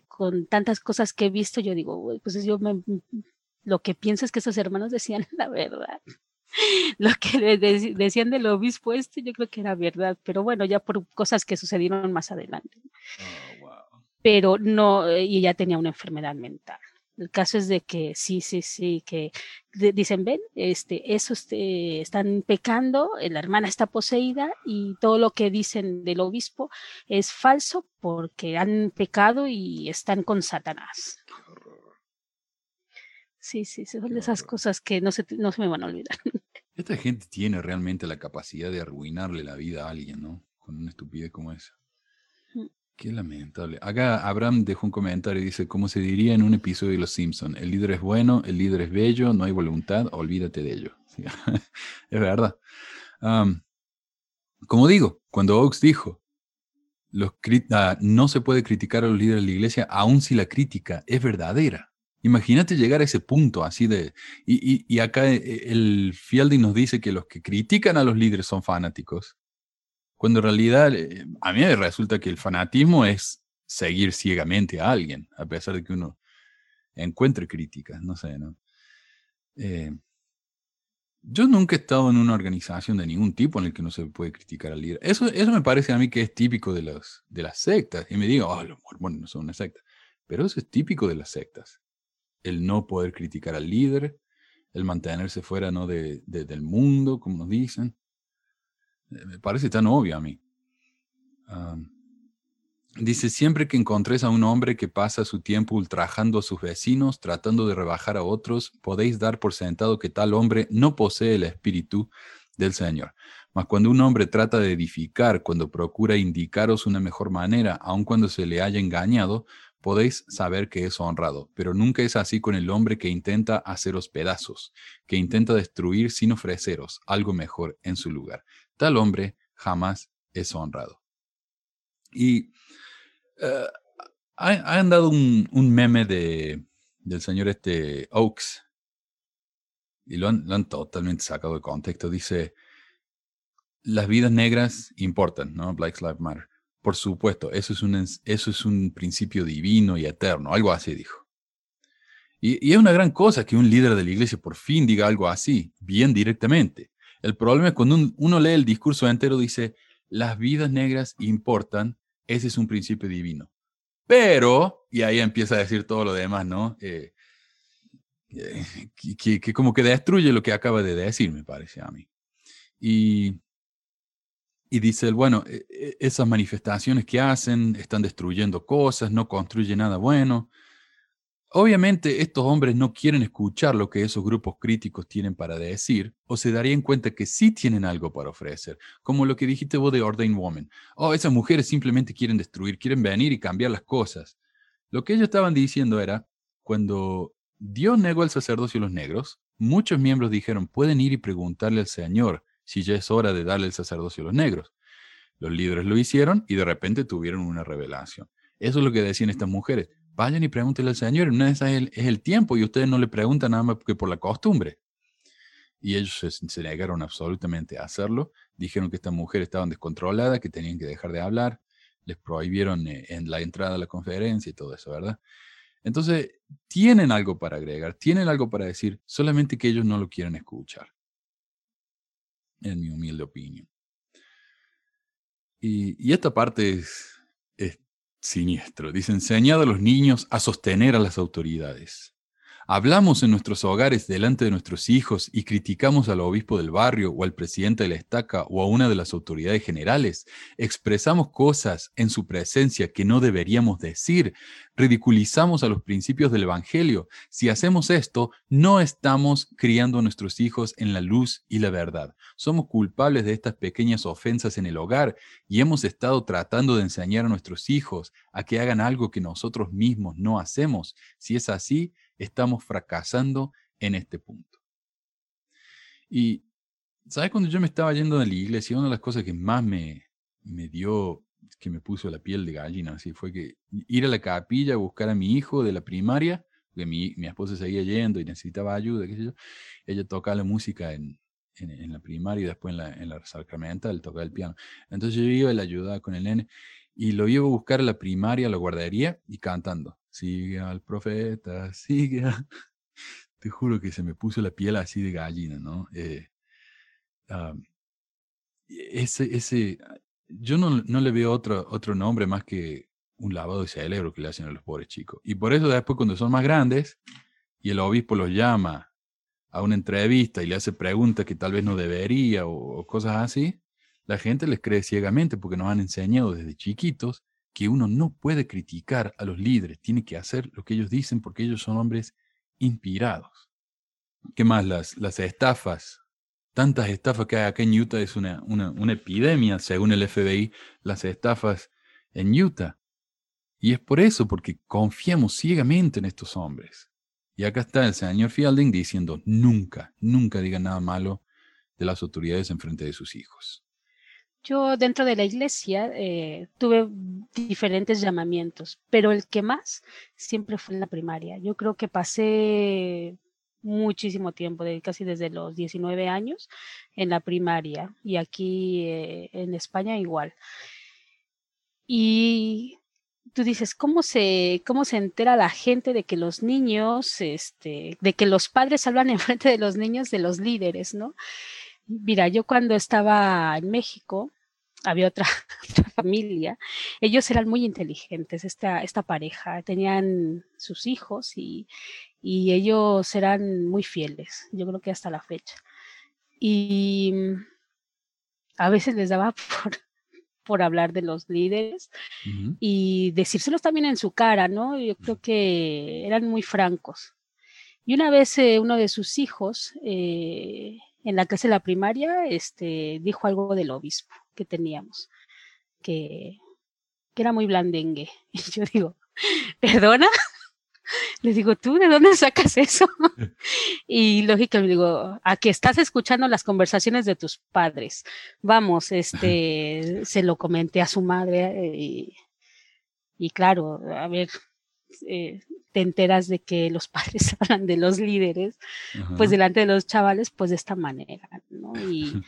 con tantas cosas que he visto, yo digo, pues yo me, lo que pienso es que esos hermanos decían *laughs* la verdad. *laughs* lo que le decían del obispo este, yo creo que era verdad, pero bueno, ya por cosas que sucedieron más adelante. Oh, pero no, eh, y ella tenía una enfermedad mental. El caso es de que sí, sí, sí, que dicen, ven, este, eso este, están pecando, la hermana está poseída y todo lo que dicen del obispo es falso porque han pecado y están con Satanás. Sí, sí, son de esas cosas que no se, no se me van a olvidar. *laughs* Esta gente tiene realmente la capacidad de arruinarle la vida a alguien, ¿no? Con una estupidez como esa. Mm. Qué lamentable. Acá Abraham dejó un comentario y dice, como se diría en un episodio de Los Simpsons, el líder es bueno, el líder es bello, no hay voluntad, olvídate de ello. *laughs* es verdad. como digo, cuando Oaks dijo, los, ah, no se puede criticar a los líderes de la iglesia, aun si la crítica es verdadera. Imagínate llegar a ese punto así de... Y, acá eh, el Fielding nos dice que los que critican a los líderes son fanáticos, cuando en realidad eh, a mí me resulta que el fanatismo es seguir ciegamente a alguien, a pesar de que uno encuentre críticas, no sé, ¿no? Eh, yo nunca he estado en una organización de ningún tipo en el que no se puede criticar al líder. Eso, eso me parece a mí que es típico de, los, de las sectas. Y me digo, oh, los mormones no son una secta. Pero eso es típico de las sectas el no poder criticar al líder, el mantenerse fuera ¿no? de, del mundo, como nos dicen. Eh, me parece tan obvio a mí. dice, siempre que encontréis a un hombre que pasa su tiempo ultrajando a sus vecinos, tratando de rebajar a otros, podéis dar por sentado que tal hombre no posee el espíritu del Señor. Mas cuando un hombre trata de edificar, cuando procura indicaros una mejor manera, aun cuando se le haya engañado, podéis saber que es honrado, pero nunca es así con el hombre que intenta haceros pedazos, que intenta destruir sin ofreceros algo mejor en su lugar. Tal hombre jamás es honrado. Y uh, han dado un, meme de, del señor este Oaks, y lo han, lo han totalmente sacado de contexto. Dice, las vidas negras importan, ¿no? Black Lives Matter. Por supuesto, eso es un, eso es un principio divino y eterno, algo así dijo. Y, es una gran cosa que un líder de la iglesia por fin diga algo así, bien directamente. El problema es cuando uno lee el discurso entero, dice, las vidas negras importan, ese es un principio divino. Pero, y ahí empieza a decir todo lo demás, ¿no? Eh, eh, que, que, como que destruye lo que acaba de decir, me parece a mí. Y y dice bueno, e, e, esas manifestaciones que hacen están destruyendo cosas, no construyen nada bueno. Obviamente estos hombres no quieren escuchar lo que esos grupos críticos tienen para decir, o se darían cuenta que sí tienen algo para ofrecer, como lo que dijiste vos de Ordained Woman. Oh, esas mujeres simplemente quieren destruir, quieren venir y cambiar las cosas. Lo que ellos estaban diciendo era, cuando Dios negó el sacerdocio a los negros, muchos miembros dijeron, pueden ir y preguntarle al Señor si ya es hora de darle el sacerdocio a los negros. Los líderes lo hicieron y de repente tuvieron una revelación. Eso es lo que decían estas mujeres. Vayan y pregúntenle al Señor. Una vez es el, tiempo y ustedes no le preguntan nada más que por la costumbre. Y ellos se, negaron absolutamente a hacerlo. Dijeron que estas mujeres estaban descontroladas, que tenían que dejar de hablar. Les prohibieron eh, en la entrada a la conferencia y todo eso, ¿verdad? Entonces, tienen algo para agregar, tienen algo para decir, solamente que ellos no lo quieren escuchar en mi humilde opinión. Y, esta parte es, es siniestro. Dice, enseñad a los niños a sostener a las autoridades. Hablamos en nuestros hogares delante de nuestros hijos y criticamos al obispo del barrio o al presidente de la estaca o a una de las autoridades generales. Expresamos cosas en su presencia que no deberíamos decir. Ridiculizamos a los principios del Evangelio. Si hacemos esto, no estamos criando a nuestros hijos en la luz y la verdad. Somos culpables de estas pequeñas ofensas en el hogar y hemos estado tratando de enseñar a nuestros hijos a que hagan algo que nosotros mismos no hacemos. Si es así, estamos fracasando en este punto. Y, ¿sabes? Cuando yo me estaba yendo de la iglesia, una de las cosas que más me, me dio, que me puso la piel de gallina, así fue que ir a la capilla a buscar a mi hijo de la primaria, porque mi, mi esposa seguía yendo y necesitaba ayuda, qué sé yo, ella tocaba la música en, en, la primaria y después en la, en la sacramental tocaba el piano. Entonces yo iba y le ayudaba con el nene y lo iba a buscar a la primaria, a la guardería y cantando. Sigue al profeta, sigue. *laughs* Te juro que se me puso la piel así de gallina, ¿no? Eh, ah, ese, ese, yo no, no le veo otro, otro nombre más que un lavado de cerebro que le hacen a los pobres chicos. Y por eso después cuando son más grandes y el obispo los llama a una entrevista y le hace preguntas que tal vez no debería o, cosas así, la gente les cree ciegamente porque nos han enseñado desde chiquitos que uno no puede criticar a los líderes, tiene que hacer lo que ellos dicen porque ellos son hombres inspirados. ¿Qué más? Las, las estafas. Tantas estafas que hay acá en Utah es una, una, una epidemia, según el FBI, las estafas en Utah. Y es por eso, porque confiamos ciegamente en estos hombres. Y acá está el señor Fielding diciendo, nunca, nunca digan nada malo de las autoridades en frente de sus hijos. Yo dentro de la iglesia eh, tuve diferentes llamamientos, pero el que más siempre fue en la primaria. Yo creo que pasé muchísimo tiempo, de, casi desde los 19 años, en la primaria y aquí eh, en España igual. Y tú dices, ¿cómo se, cómo se entera la gente de que los niños, este, de que los padres hablan en *laughs* frente de los niños de los líderes, ¿no? Mira, yo cuando estaba en México, había *laughs* otra, familia, ellos eran muy inteligentes, esta, esta pareja, tenían sus hijos y, y ellos eran muy fieles, yo creo que hasta la fecha. Y a veces les daba *laughs* por, por hablar de los líderes y decírselos también en su cara, ¿no? Yo creo que eran muy francos. Y una vez eh, uno de sus hijos, eh, en la clase de la primaria, este, dijo algo del obispo que teníamos, que, que era muy blandengue. *laughs* Y yo digo, ¿perdona? *laughs* Les digo, ¿tú de dónde *laughs* sacas eso? y lógica, me digo, a que estás escuchando las conversaciones de tus padres. Vamos, este, se lo comenté a su madre eh, y, claro, a ver, eh, te enteras de que los padres hablan de los líderes, pues delante de los chavales, pues de esta manera, ¿no? Y,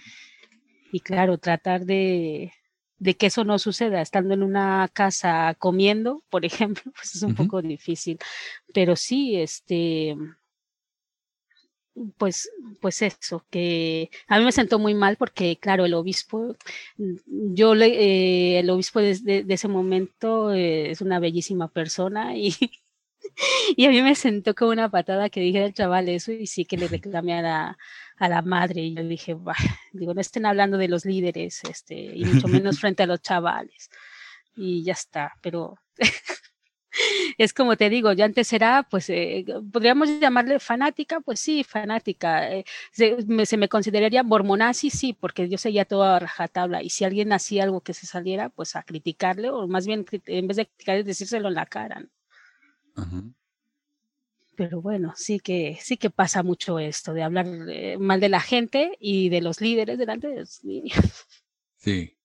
y claro, tratar de, de que eso no suceda estando en una casa comiendo, por *laughs* ejemplo, pues es un poco difícil. Pero sí, este, pues, pues eso, que a mí me sentó muy mal porque, claro, el obispo, yo le, eh, el obispo de, ese momento eh, es una bellísima persona y, *laughs* *laughs* y a mí me sentó como una patada que dije al chaval eso y sí que le reclamé a la, a la madre y yo dije, digo, no estén hablando de los líderes, este, y mucho menos *laughs* frente a los chavales. Y ya está, pero *laughs* es como te digo, yo antes era, pues, eh, podríamos llamarle fanática, pues sí, fanática. Eh, se, me, consideraría mormonazi, sí, porque yo seguía toda rajatabla. Y si alguien hacía algo que se saliera, pues a criticarle, o más bien en vez de criticarle, decírselo en la cara. Pero bueno, sí que, sí que pasa mucho esto de hablar eh, mal de la gente y de los líderes delante de los niños. *laughs* Sí.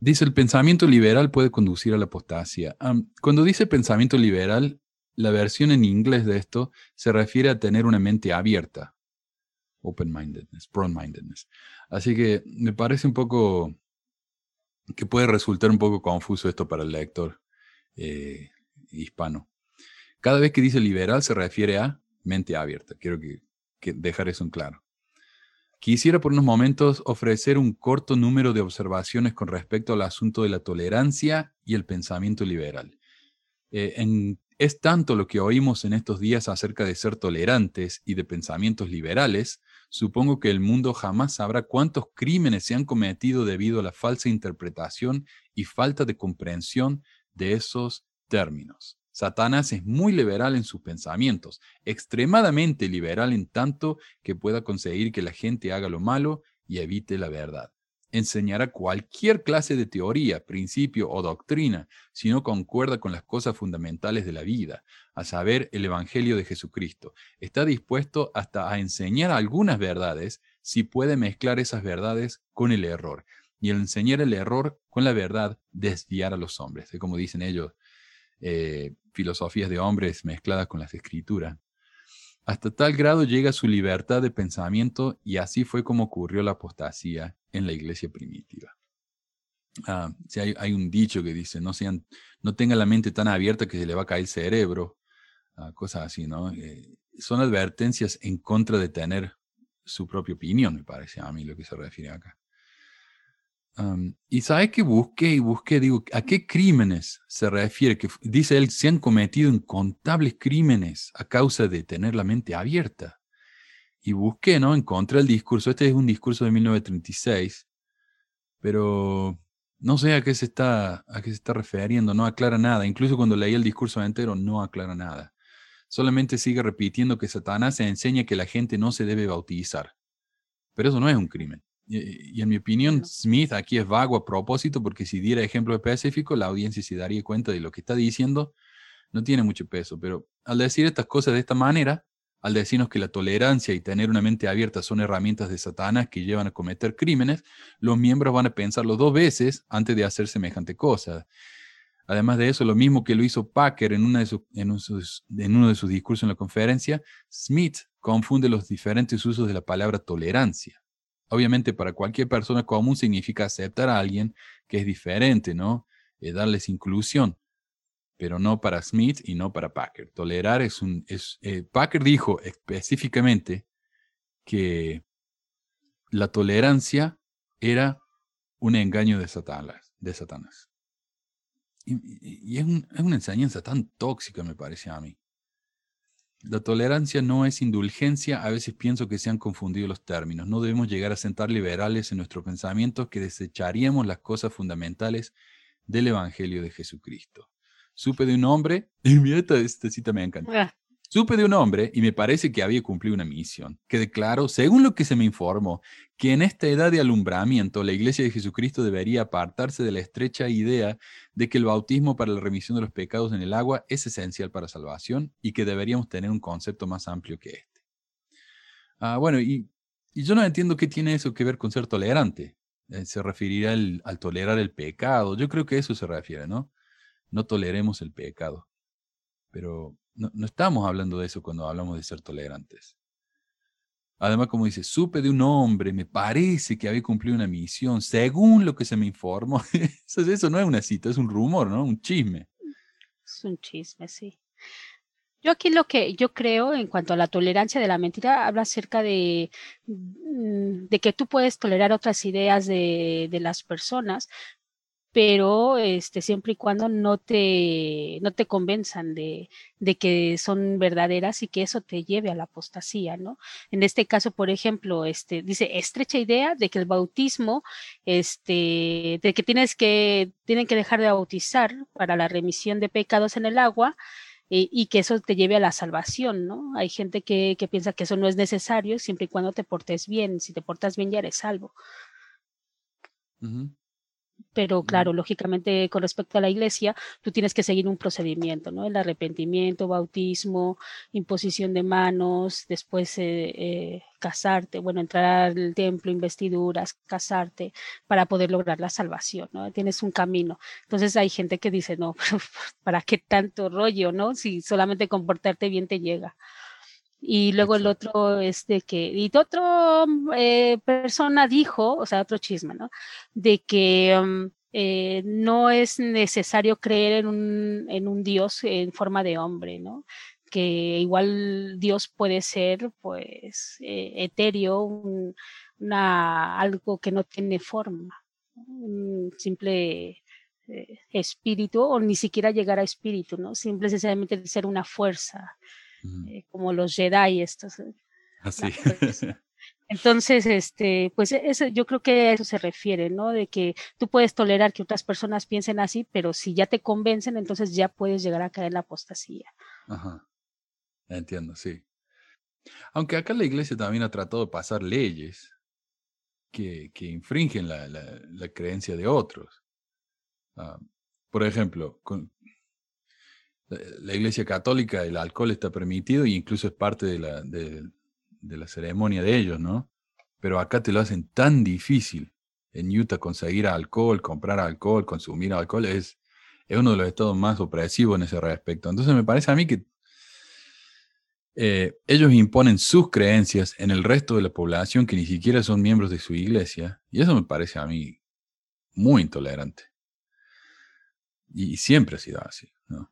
Dice, el pensamiento liberal puede conducir a la apostasia. cuando dice pensamiento liberal, la versión en inglés de esto se refiere a tener una mente abierta. Open-mindedness, broad-mindedness. Así que me parece un poco que puede resultar un poco confuso esto para el lector eh, hispano. Cada vez que dice liberal se refiere a mente abierta. Quiero que, dejar eso en claro. Quisiera por unos momentos ofrecer un corto número de observaciones con respecto al asunto de la tolerancia y el pensamiento liberal. Eh, es tanto lo que oímos en estos días acerca de ser tolerantes y de pensamientos liberales, supongo que el mundo jamás sabrá cuántos crímenes se han cometido debido a la falsa interpretación y falta de comprensión de esos términos. Satanás es muy liberal en sus pensamientos, extremadamente liberal en tanto que pueda conseguir que la gente haga lo malo y evite la verdad. Enseñará cualquier clase de teoría, principio o doctrina si no concuerda con las cosas fundamentales de la vida, a saber, el Evangelio de Jesucristo. Está dispuesto hasta a enseñar algunas verdades si puede mezclar esas verdades con el error. Y el enseñar el error con la verdad, desviar a los hombres. Es como dicen ellos, eh, filosofías de hombres mezcladas con las escrituras. Hasta tal grado llega su libertad de pensamiento y así fue como ocurrió la apostasía en la iglesia primitiva. Ah, si hay, un dicho que dice, no, sean, no tenga la mente tan abierta que se le va a caer el cerebro, ah, cosas así, ¿no? Eh, son advertencias en contra de tener su propia opinión, me parece a mí lo que se refiere acá. Y sabe que busqué y busqué, digo, ¿a qué crímenes se refiere? Que dice él, se han cometido incontables crímenes a causa de tener la mente abierta. Y busqué, ¿no? Encontré el discurso. Este es un discurso de 1936, pero no sé a qué se está, a qué se está refiriendo, no aclara nada. Incluso cuando leí el discurso entero, no aclara nada. Solamente sigue repitiendo que Satanás se enseña que la gente no se debe bautizar. Pero eso no es un crimen. Y, en mi opinión, Smith aquí es vago a propósito porque si diera ejemplo específico, la audiencia se daría cuenta de lo que está diciendo. No tiene mucho peso, pero al decir estas cosas de esta manera, al decirnos que la tolerancia y tener una mente abierta son herramientas de Satanás que llevan a cometer crímenes, los miembros van a pensarlo dos veces antes de hacer semejante cosa. Además de eso, lo mismo que lo hizo Packer en, una de en, uno de sus discursos en la conferencia, Smith confunde los diferentes usos de la palabra tolerancia. Obviamente para cualquier persona común significa aceptar a alguien que es diferente, ¿no? Eh, darles inclusión pero no para Smith y no para Packer. Tolerar es un... Es, eh, Packer dijo específicamente que la tolerancia era un engaño de Satanás. De Satanás. Y, es, es, una enseñanza tan tóxica, me parece a mí. La tolerancia no es indulgencia, a veces pienso que se han confundido los términos. No debemos llegar a sentar liberales en nuestro pensamiento que desecharíamos las cosas fundamentales del Evangelio de Jesucristo. Supe de un hombre, *laughs* y mira, esta, cita me encanta. Supe de un hombre y me parece que había cumplido una misión, que declaró, según lo que se me informó, que en esta edad de alumbramiento la Iglesia de Jesucristo debería apartarse de la estrecha idea de que el bautismo para la remisión de los pecados en el agua es esencial para salvación y que deberíamos tener un concepto más amplio que este. Ah, bueno, y, yo no entiendo qué tiene eso que ver con ser tolerante. Eh, se referirá al tolerar el pecado. Yo creo que eso se refiere, ¿no? no toleremos el pecado. Pero no, estamos hablando de eso cuando hablamos de ser tolerantes. Además, como dice, supe de un hombre, me parece que había cumplido una misión, según lo que se me informó. *laughs* eso, eso no es una cita, es un rumor, ¿no? Un chisme. Es un chisme, sí. Yo aquí lo que yo creo en cuanto a la tolerancia de la mentira habla acerca de, mm, que tú puedes tolerar otras ideas de, de las personas, pero este, siempre y cuando no te, no te convenzan de, de, que son verdaderas y que eso te lleve a la apostasía, ¿no? En este caso, por ejemplo, este, dice, estrecha idea de que el bautismo, este, de que tienes que, tienen que dejar de bautizar para la remisión de pecados en el agua, eh, y que eso te lleve a la salvación, ¿no? Hay gente que, que, piensa que eso no es necesario siempre y cuando te portes bien. Si te portas bien ya eres salvo pero claro, lógicamente con respecto a la iglesia, tú tienes que seguir un procedimiento, ¿no? El arrepentimiento, bautismo, imposición de manos, después eh, eh, casarte, bueno, entrar al templo, investiduras, casarte, para poder lograr la salvación, ¿no? Tienes un camino. Entonces hay gente que dice, no, *laughs* ¿para qué tanto rollo, no? Si solamente comportarte bien te llega. Y luego el otro es de que, y otro eh, persona dijo, o sea, otro chisme, ¿no? De que mm, eh, no es necesario creer en un, en un Dios en forma de hombre, ¿no? Que igual Dios puede ser, pues, eh, etéreo, una, algo que no tiene forma, un simple espíritu, o ni siquiera llegar a espíritu, ¿no? Simple sencillamente ser una fuerza eh, como los Jedi estos. Eh, Así. Ah, Entonces, este, pues e, eso, yo creo que a eso se refiere, ¿no? De que tú puedes tolerar que otras personas piensen así, pero si ya te convencen, entonces ya puedes llegar a caer en la apostasía. Ajá. Entiendo, sí. Aunque acá la iglesia también ha tratado de pasar leyes que, que infringen la, la, creencia de otros. Ah, por ejemplo, con, la Iglesia Católica el alcohol está permitido e incluso es parte de la, de, la ceremonia de ellos, ¿no? Pero acá te lo hacen tan difícil. En Utah conseguir alcohol, comprar alcohol, consumir alcohol es, es uno de los estados más opresivos en ese respecto. Entonces me parece a mí que eh, ellos imponen sus creencias en el resto de la población que ni siquiera son miembros de su iglesia. Y eso me parece a mí muy intolerante. Y siempre ha sido así. ¿no?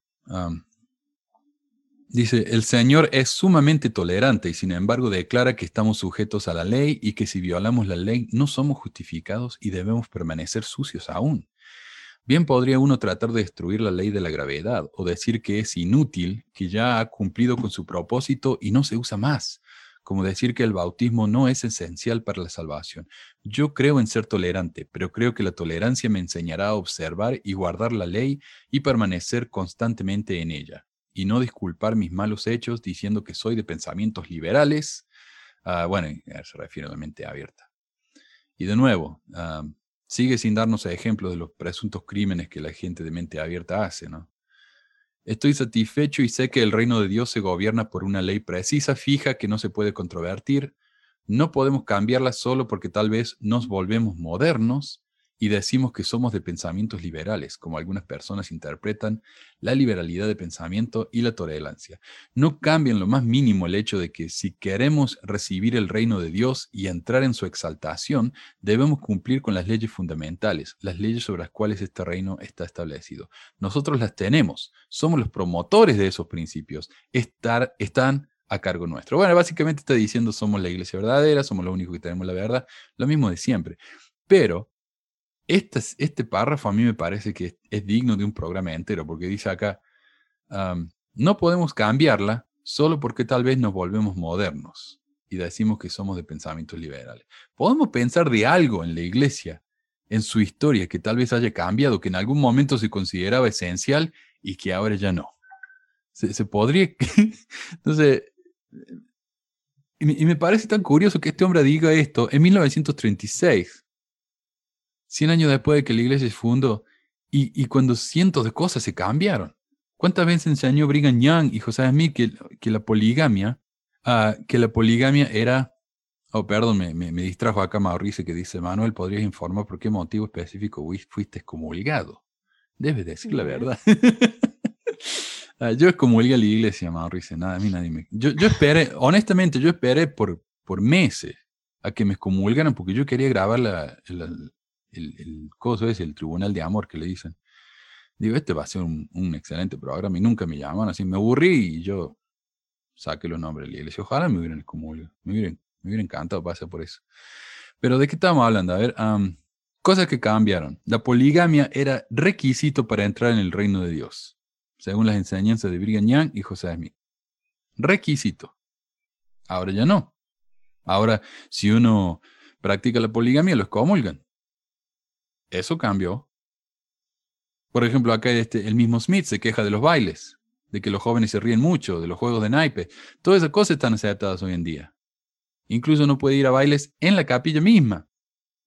Dice, el Señor es sumamente tolerante y sin embargo declara que estamos sujetos a la ley y que si violamos la ley no somos justificados y debemos permanecer sucios aún. Bien podría uno tratar de destruir la ley de la gravedad o decir que es inútil, que ya ha cumplido con su propósito y no se usa más, como decir que el bautismo no es esencial para la salvación. Yo creo en ser tolerante, pero creo que la tolerancia me enseñará a observar y guardar la ley y permanecer constantemente en ella y no disculpar mis malos hechos diciendo que soy de pensamientos liberales. Ah, bueno, se refiere a la mente abierta. Y de nuevo, ah, sigue sin darnos ejemplos de los presuntos crímenes que la gente de mente abierta hace, ¿no? Estoy satisfecho y sé que el reino de Dios se gobierna por una ley precisa, fija, que no se puede controvertir. No podemos cambiarla solo porque tal vez nos volvemos modernos y decimos que somos de pensamientos liberales, como algunas personas interpretan la liberalidad de pensamiento y la tolerancia. No cambia lo más mínimo el hecho de que si queremos recibir el reino de Dios y entrar en su exaltación, debemos cumplir con las leyes fundamentales, las leyes sobre las cuales este reino está establecido. Nosotros las tenemos, somos los promotores de esos principios, Estar, están a cargo nuestro. Bueno, básicamente está diciendo somos la iglesia verdadera, somos los únicos que tenemos la verdad, lo mismo de siempre. Pero este, este párrafo a mí me parece que es, digno de un programa entero, porque dice acá, no podemos cambiarla solo porque tal vez nos volvemos modernos y decimos que somos de pensamientos liberales. Podemos pensar de algo en la iglesia, en su historia, que tal vez haya cambiado, que en algún momento se consideraba esencial y que ahora ya no. Se, se podría... *laughs* Entonces, y me parece tan curioso que este hombre diga esto en 1936 100 años después de que la iglesia se fundó y, cuando cientos de cosas se cambiaron. ¿Cuántas veces enseñó Brigham Young y José Smith que, que la poligamia, uh, que la poligamia era, oh perdón, me, me, distrajo acá Mauricio que dice, Manuel, ¿podrías informar por qué motivo específico fuiste excomulgado? Debes decir la verdad. uh, *laughs* yo excomulgué a la iglesia, Mauricio, nada, a mí nadie me... Yo, yo esperé, honestamente, yo esperé por, por meses a que me excomulgaran porque yo quería grabar la, la, el, el coso es el tribunal de amor que le dicen. Digo, este va a ser un, excelente programa mí nunca me llaman, así me aburrí y yo saqué los nombres de la iglesia. Ojalá me hubieran excomulgado, me hubieran, me hubiera encantado pasar por eso. Pero ¿de qué estamos hablando? A ver, cosas que cambiaron. La poligamia era requisito para entrar en el reino de Dios, según las enseñanzas de Brigham Young y José Smith. Requisito. Ahora ya no. Ahora, si uno practica la poligamia, lo excomulgan. Eso cambió. Por ejemplo, acá este, el mismo Smith se queja de los bailes, de que los jóvenes se ríen mucho, de los juegos de naipe. Todas esas cosas están aceptadas hoy en día. Incluso no puede ir a bailes en la capilla misma.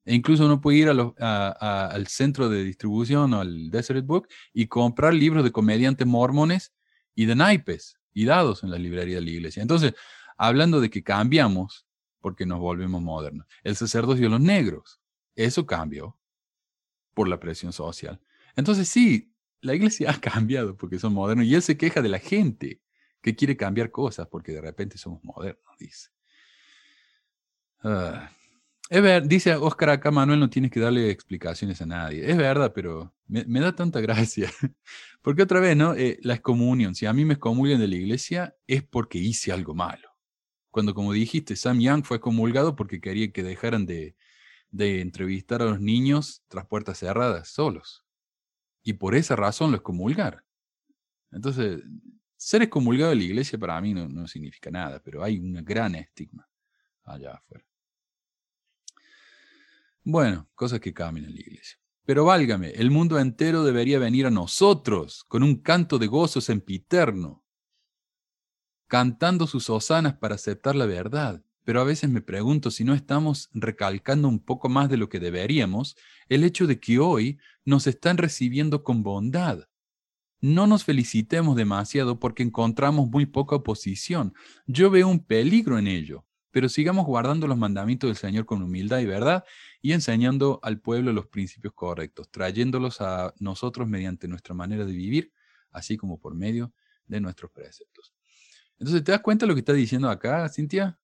E incluso no puede ir al centro de distribución o al Desert Book y comprar libros de comediantes mormones y de naipes y dados en la librería de la iglesia. Entonces, hablando de que cambiamos porque nos volvemos modernos. El sacerdocio de los negros, eso cambió por la presión social. Entonces sí, la iglesia *laughs* ha cambiado porque son modernos y él se queja de la gente que quiere cambiar cosas porque de repente somos modernos, dice. Uh, dice Oscar acá, Manuel, no tienes que darle explicaciones a nadie. Es verdad, pero me, da tanta *laughs* gracia. porque otra vez, ¿no? Eh, la excomunión. Si a mí me excomulgan de la iglesia es porque hice algo malo. Cuando, como dijiste, Sam Young fue comulgado porque quería que dejaran de, de entrevistar a los niños tras puertas cerradas, solos. Y por esa razón lo excomulgar. Entonces, ser excomulgado de la iglesia para mí no, significa nada, pero hay un gran estigma allá afuera. Bueno, cosas que cambian en la iglesia. Pero válgame, el mundo entero debería venir a nosotros con un canto de gozo sempiterno, cantando sus hosanas para aceptar la verdad pero a veces me pregunto si no estamos recalcando un poco más de lo que deberíamos el hecho de que hoy nos están recibiendo con bondad. No nos felicitemos demasiado porque encontramos muy poca oposición. Yo veo un peligro en ello, pero sigamos guardando los mandamientos del Señor con humildad y verdad y enseñando al pueblo los principios correctos, trayéndolos a nosotros mediante nuestra manera de vivir, así como por medio de nuestros preceptos. Entonces, ¿te das cuenta de lo que está diciendo acá, Cintia?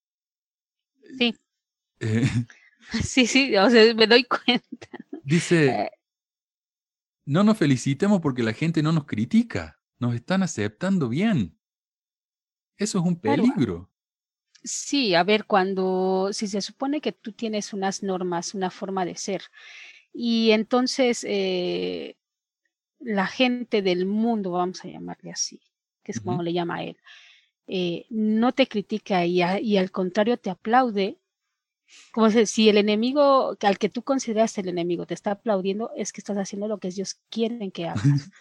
Sí. Eh, *laughs* *laughs* sí, sí, o sea, me doy cuenta. Dice, eh. no nos felicitemos porque la gente no nos critica, nos están aceptando bien. Eso es un Claro. peligro. Sí, a ver, cuando, si se supone que tú tienes unas normas, una forma de ser, y entonces eh, la gente del mundo, vamos a llamarle así, que es como le llama a él, eh, no te critica y, a- y al contrario te aplaude, como si, el enemigo al que tú consideras el enemigo te está aplaudiendo, es que estás haciendo lo que ellos quieren que hagas,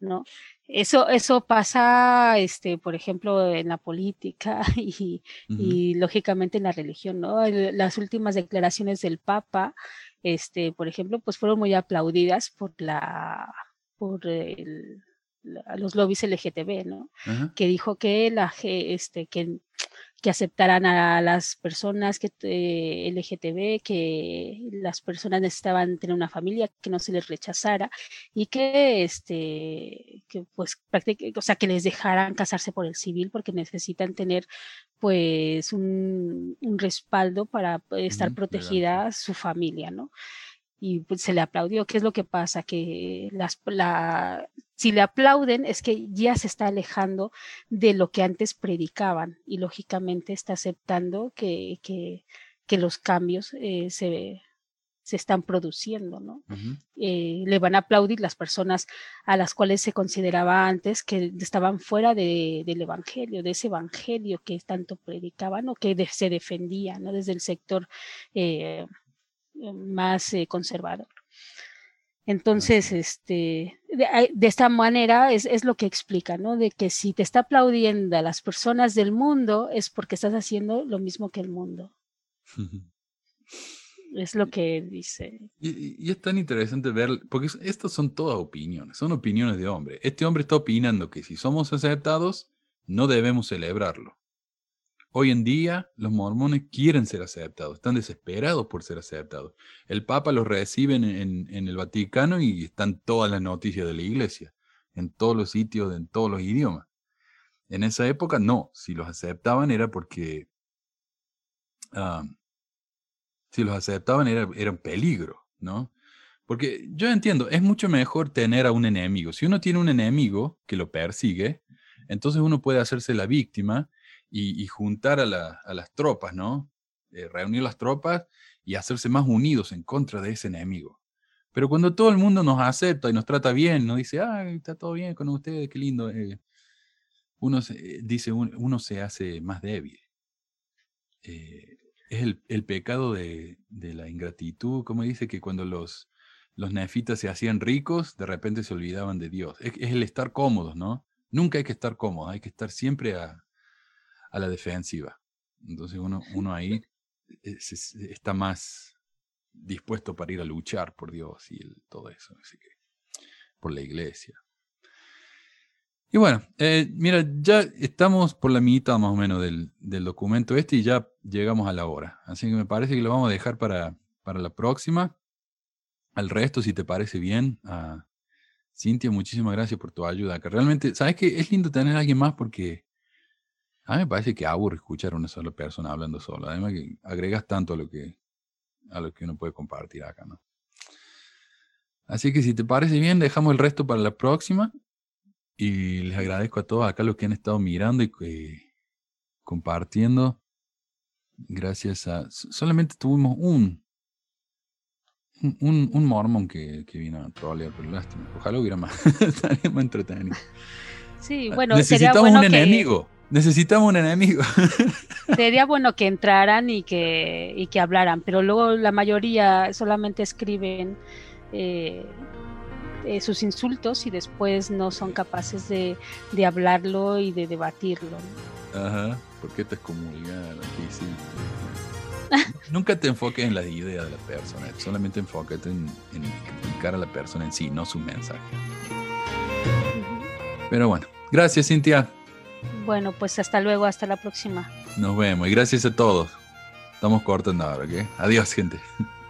¿no? Eso, eso pasa, este, por ejemplo, en la política *laughs* y, lógicamente en la religión, ¿no? El- Las últimas declaraciones del Papa, este, por ejemplo, pues fueron muy aplaudidas por la, por el- la- los lobbies LGTB, ¿no? Ajá. Que dijo que la, este, que, que aceptaran a las personas que eh, LGTB, que las personas necesitaban tener una familia, que no se les rechazara y que este que pues o sea, que les dejaran casarse por el civil porque necesitan tener pues un, un respaldo para pues, estar Ujú, legal, protegida su familia, ¿no? Y pues se le aplaudió. ¿Qué es lo que pasa? Que las, la, si le aplauden es que ya se está alejando de lo que antes predicaban y lógicamente está aceptando que, que, que los cambios eh, se, se están produciendo, ¿no? Eh, le van a aplaudir las personas a las cuales se consideraba antes que estaban fuera de- del evangelio, de ese evangelio que tanto predicaban o que de- se defendía ¿no? desde el sector eh, más eh, conservador. Entonces, este, de, esta manera es, es lo que explica, ¿no? De que si te está aplaudiendo a las personas del mundo es porque estás haciendo lo mismo que el mundo. *laughs* Es lo que dice. Y, y- es tan interesante ver, porque es- estas son todas opiniones, son opiniones de hombre. Este hombre está opinando que si somos aceptados, no debemos celebrarlo. Hoy en día, los mormones quieren ser aceptados, están desesperados por ser aceptados. El Papa los recibe en, el Vaticano y están todas las noticias de la iglesia, en todos los sitios, en todos los idiomas. En esa época, no. Si los aceptaban era porque ah, si los aceptaban era un peligro, ¿no? Porque yo entiendo, es mucho mejor tener a un enemigo. Si uno tiene un enemigo que lo persigue, entonces uno puede hacerse la víctima y, juntar a, la- a las tropas, ¿no? Eh, reunir las tropas y hacerse más unidos en contra de ese enemigo. Pero cuando todo el mundo nos acepta y nos trata bien, nos dice, ah, está todo bien con ustedes, qué lindo, eh", uno se, eh, dice, un- uno se hace más débil. Es el, pecado de, de la ingratitud, como dice que cuando los, los nefitas se hacían ricos, de repente se olvidaban de Dios. Es, es el estar cómodos, ¿no? Nunca hay que estar cómodos, hay que estar siempre a, a la defensiva. Entonces uno, uno ahí eh, está más dispuesto para ir a luchar por Dios y todo eso, así que por la iglesia. Y bueno, eh, mira, ya estamos por la mitad más o menos del, del documento este y ya llegamos a la hora. Así que me parece que lo vamos a dejar para, para la próxima. Al resto, si te parece bien, a Cintia, muchísimas gracias por tu ayuda. Que realmente, ¿sabes qué? Es lindo tener a alguien más porque a mí me parece que aburre escuchar a una sola persona hablando sola. Además que agregas tanto a lo que, a lo que uno puede compartir acá, ¿no? Así que si te parece bien, dejamos el resto para la próxima. Y les agradezco a todos acá los que han estado mirando y que- compartiendo. Gracias a... Solamente tuvimos un... Un, un, mormón que, que vino a trolear, pero lástima. Ojalá hubiera más. *laughs* Estaría más entretenido. Sí, bueno, sería Necesitamos bueno un que, enemigo. Necesitamos un enemigo. *laughs* sería bueno que entraran y que, y que hablaran, pero luego la mayoría solamente escriben eh, eh, sus insultos y después no son capaces de, de hablarlo y de debatirlo. Ajá. ¿Por qué te excomulgaron? ¿Qué hiciste? Nunca te enfoques en las ideas de la persona, solamente enfócate en, en criticar a la persona en sí, no su mensaje. Pero bueno, gracias Cintia, Bueno, pues hasta luego, hasta la próxima. nos vemos y gracias a todos. Estamos cortando ahora, ¿ok? Adiós gente. *laughs*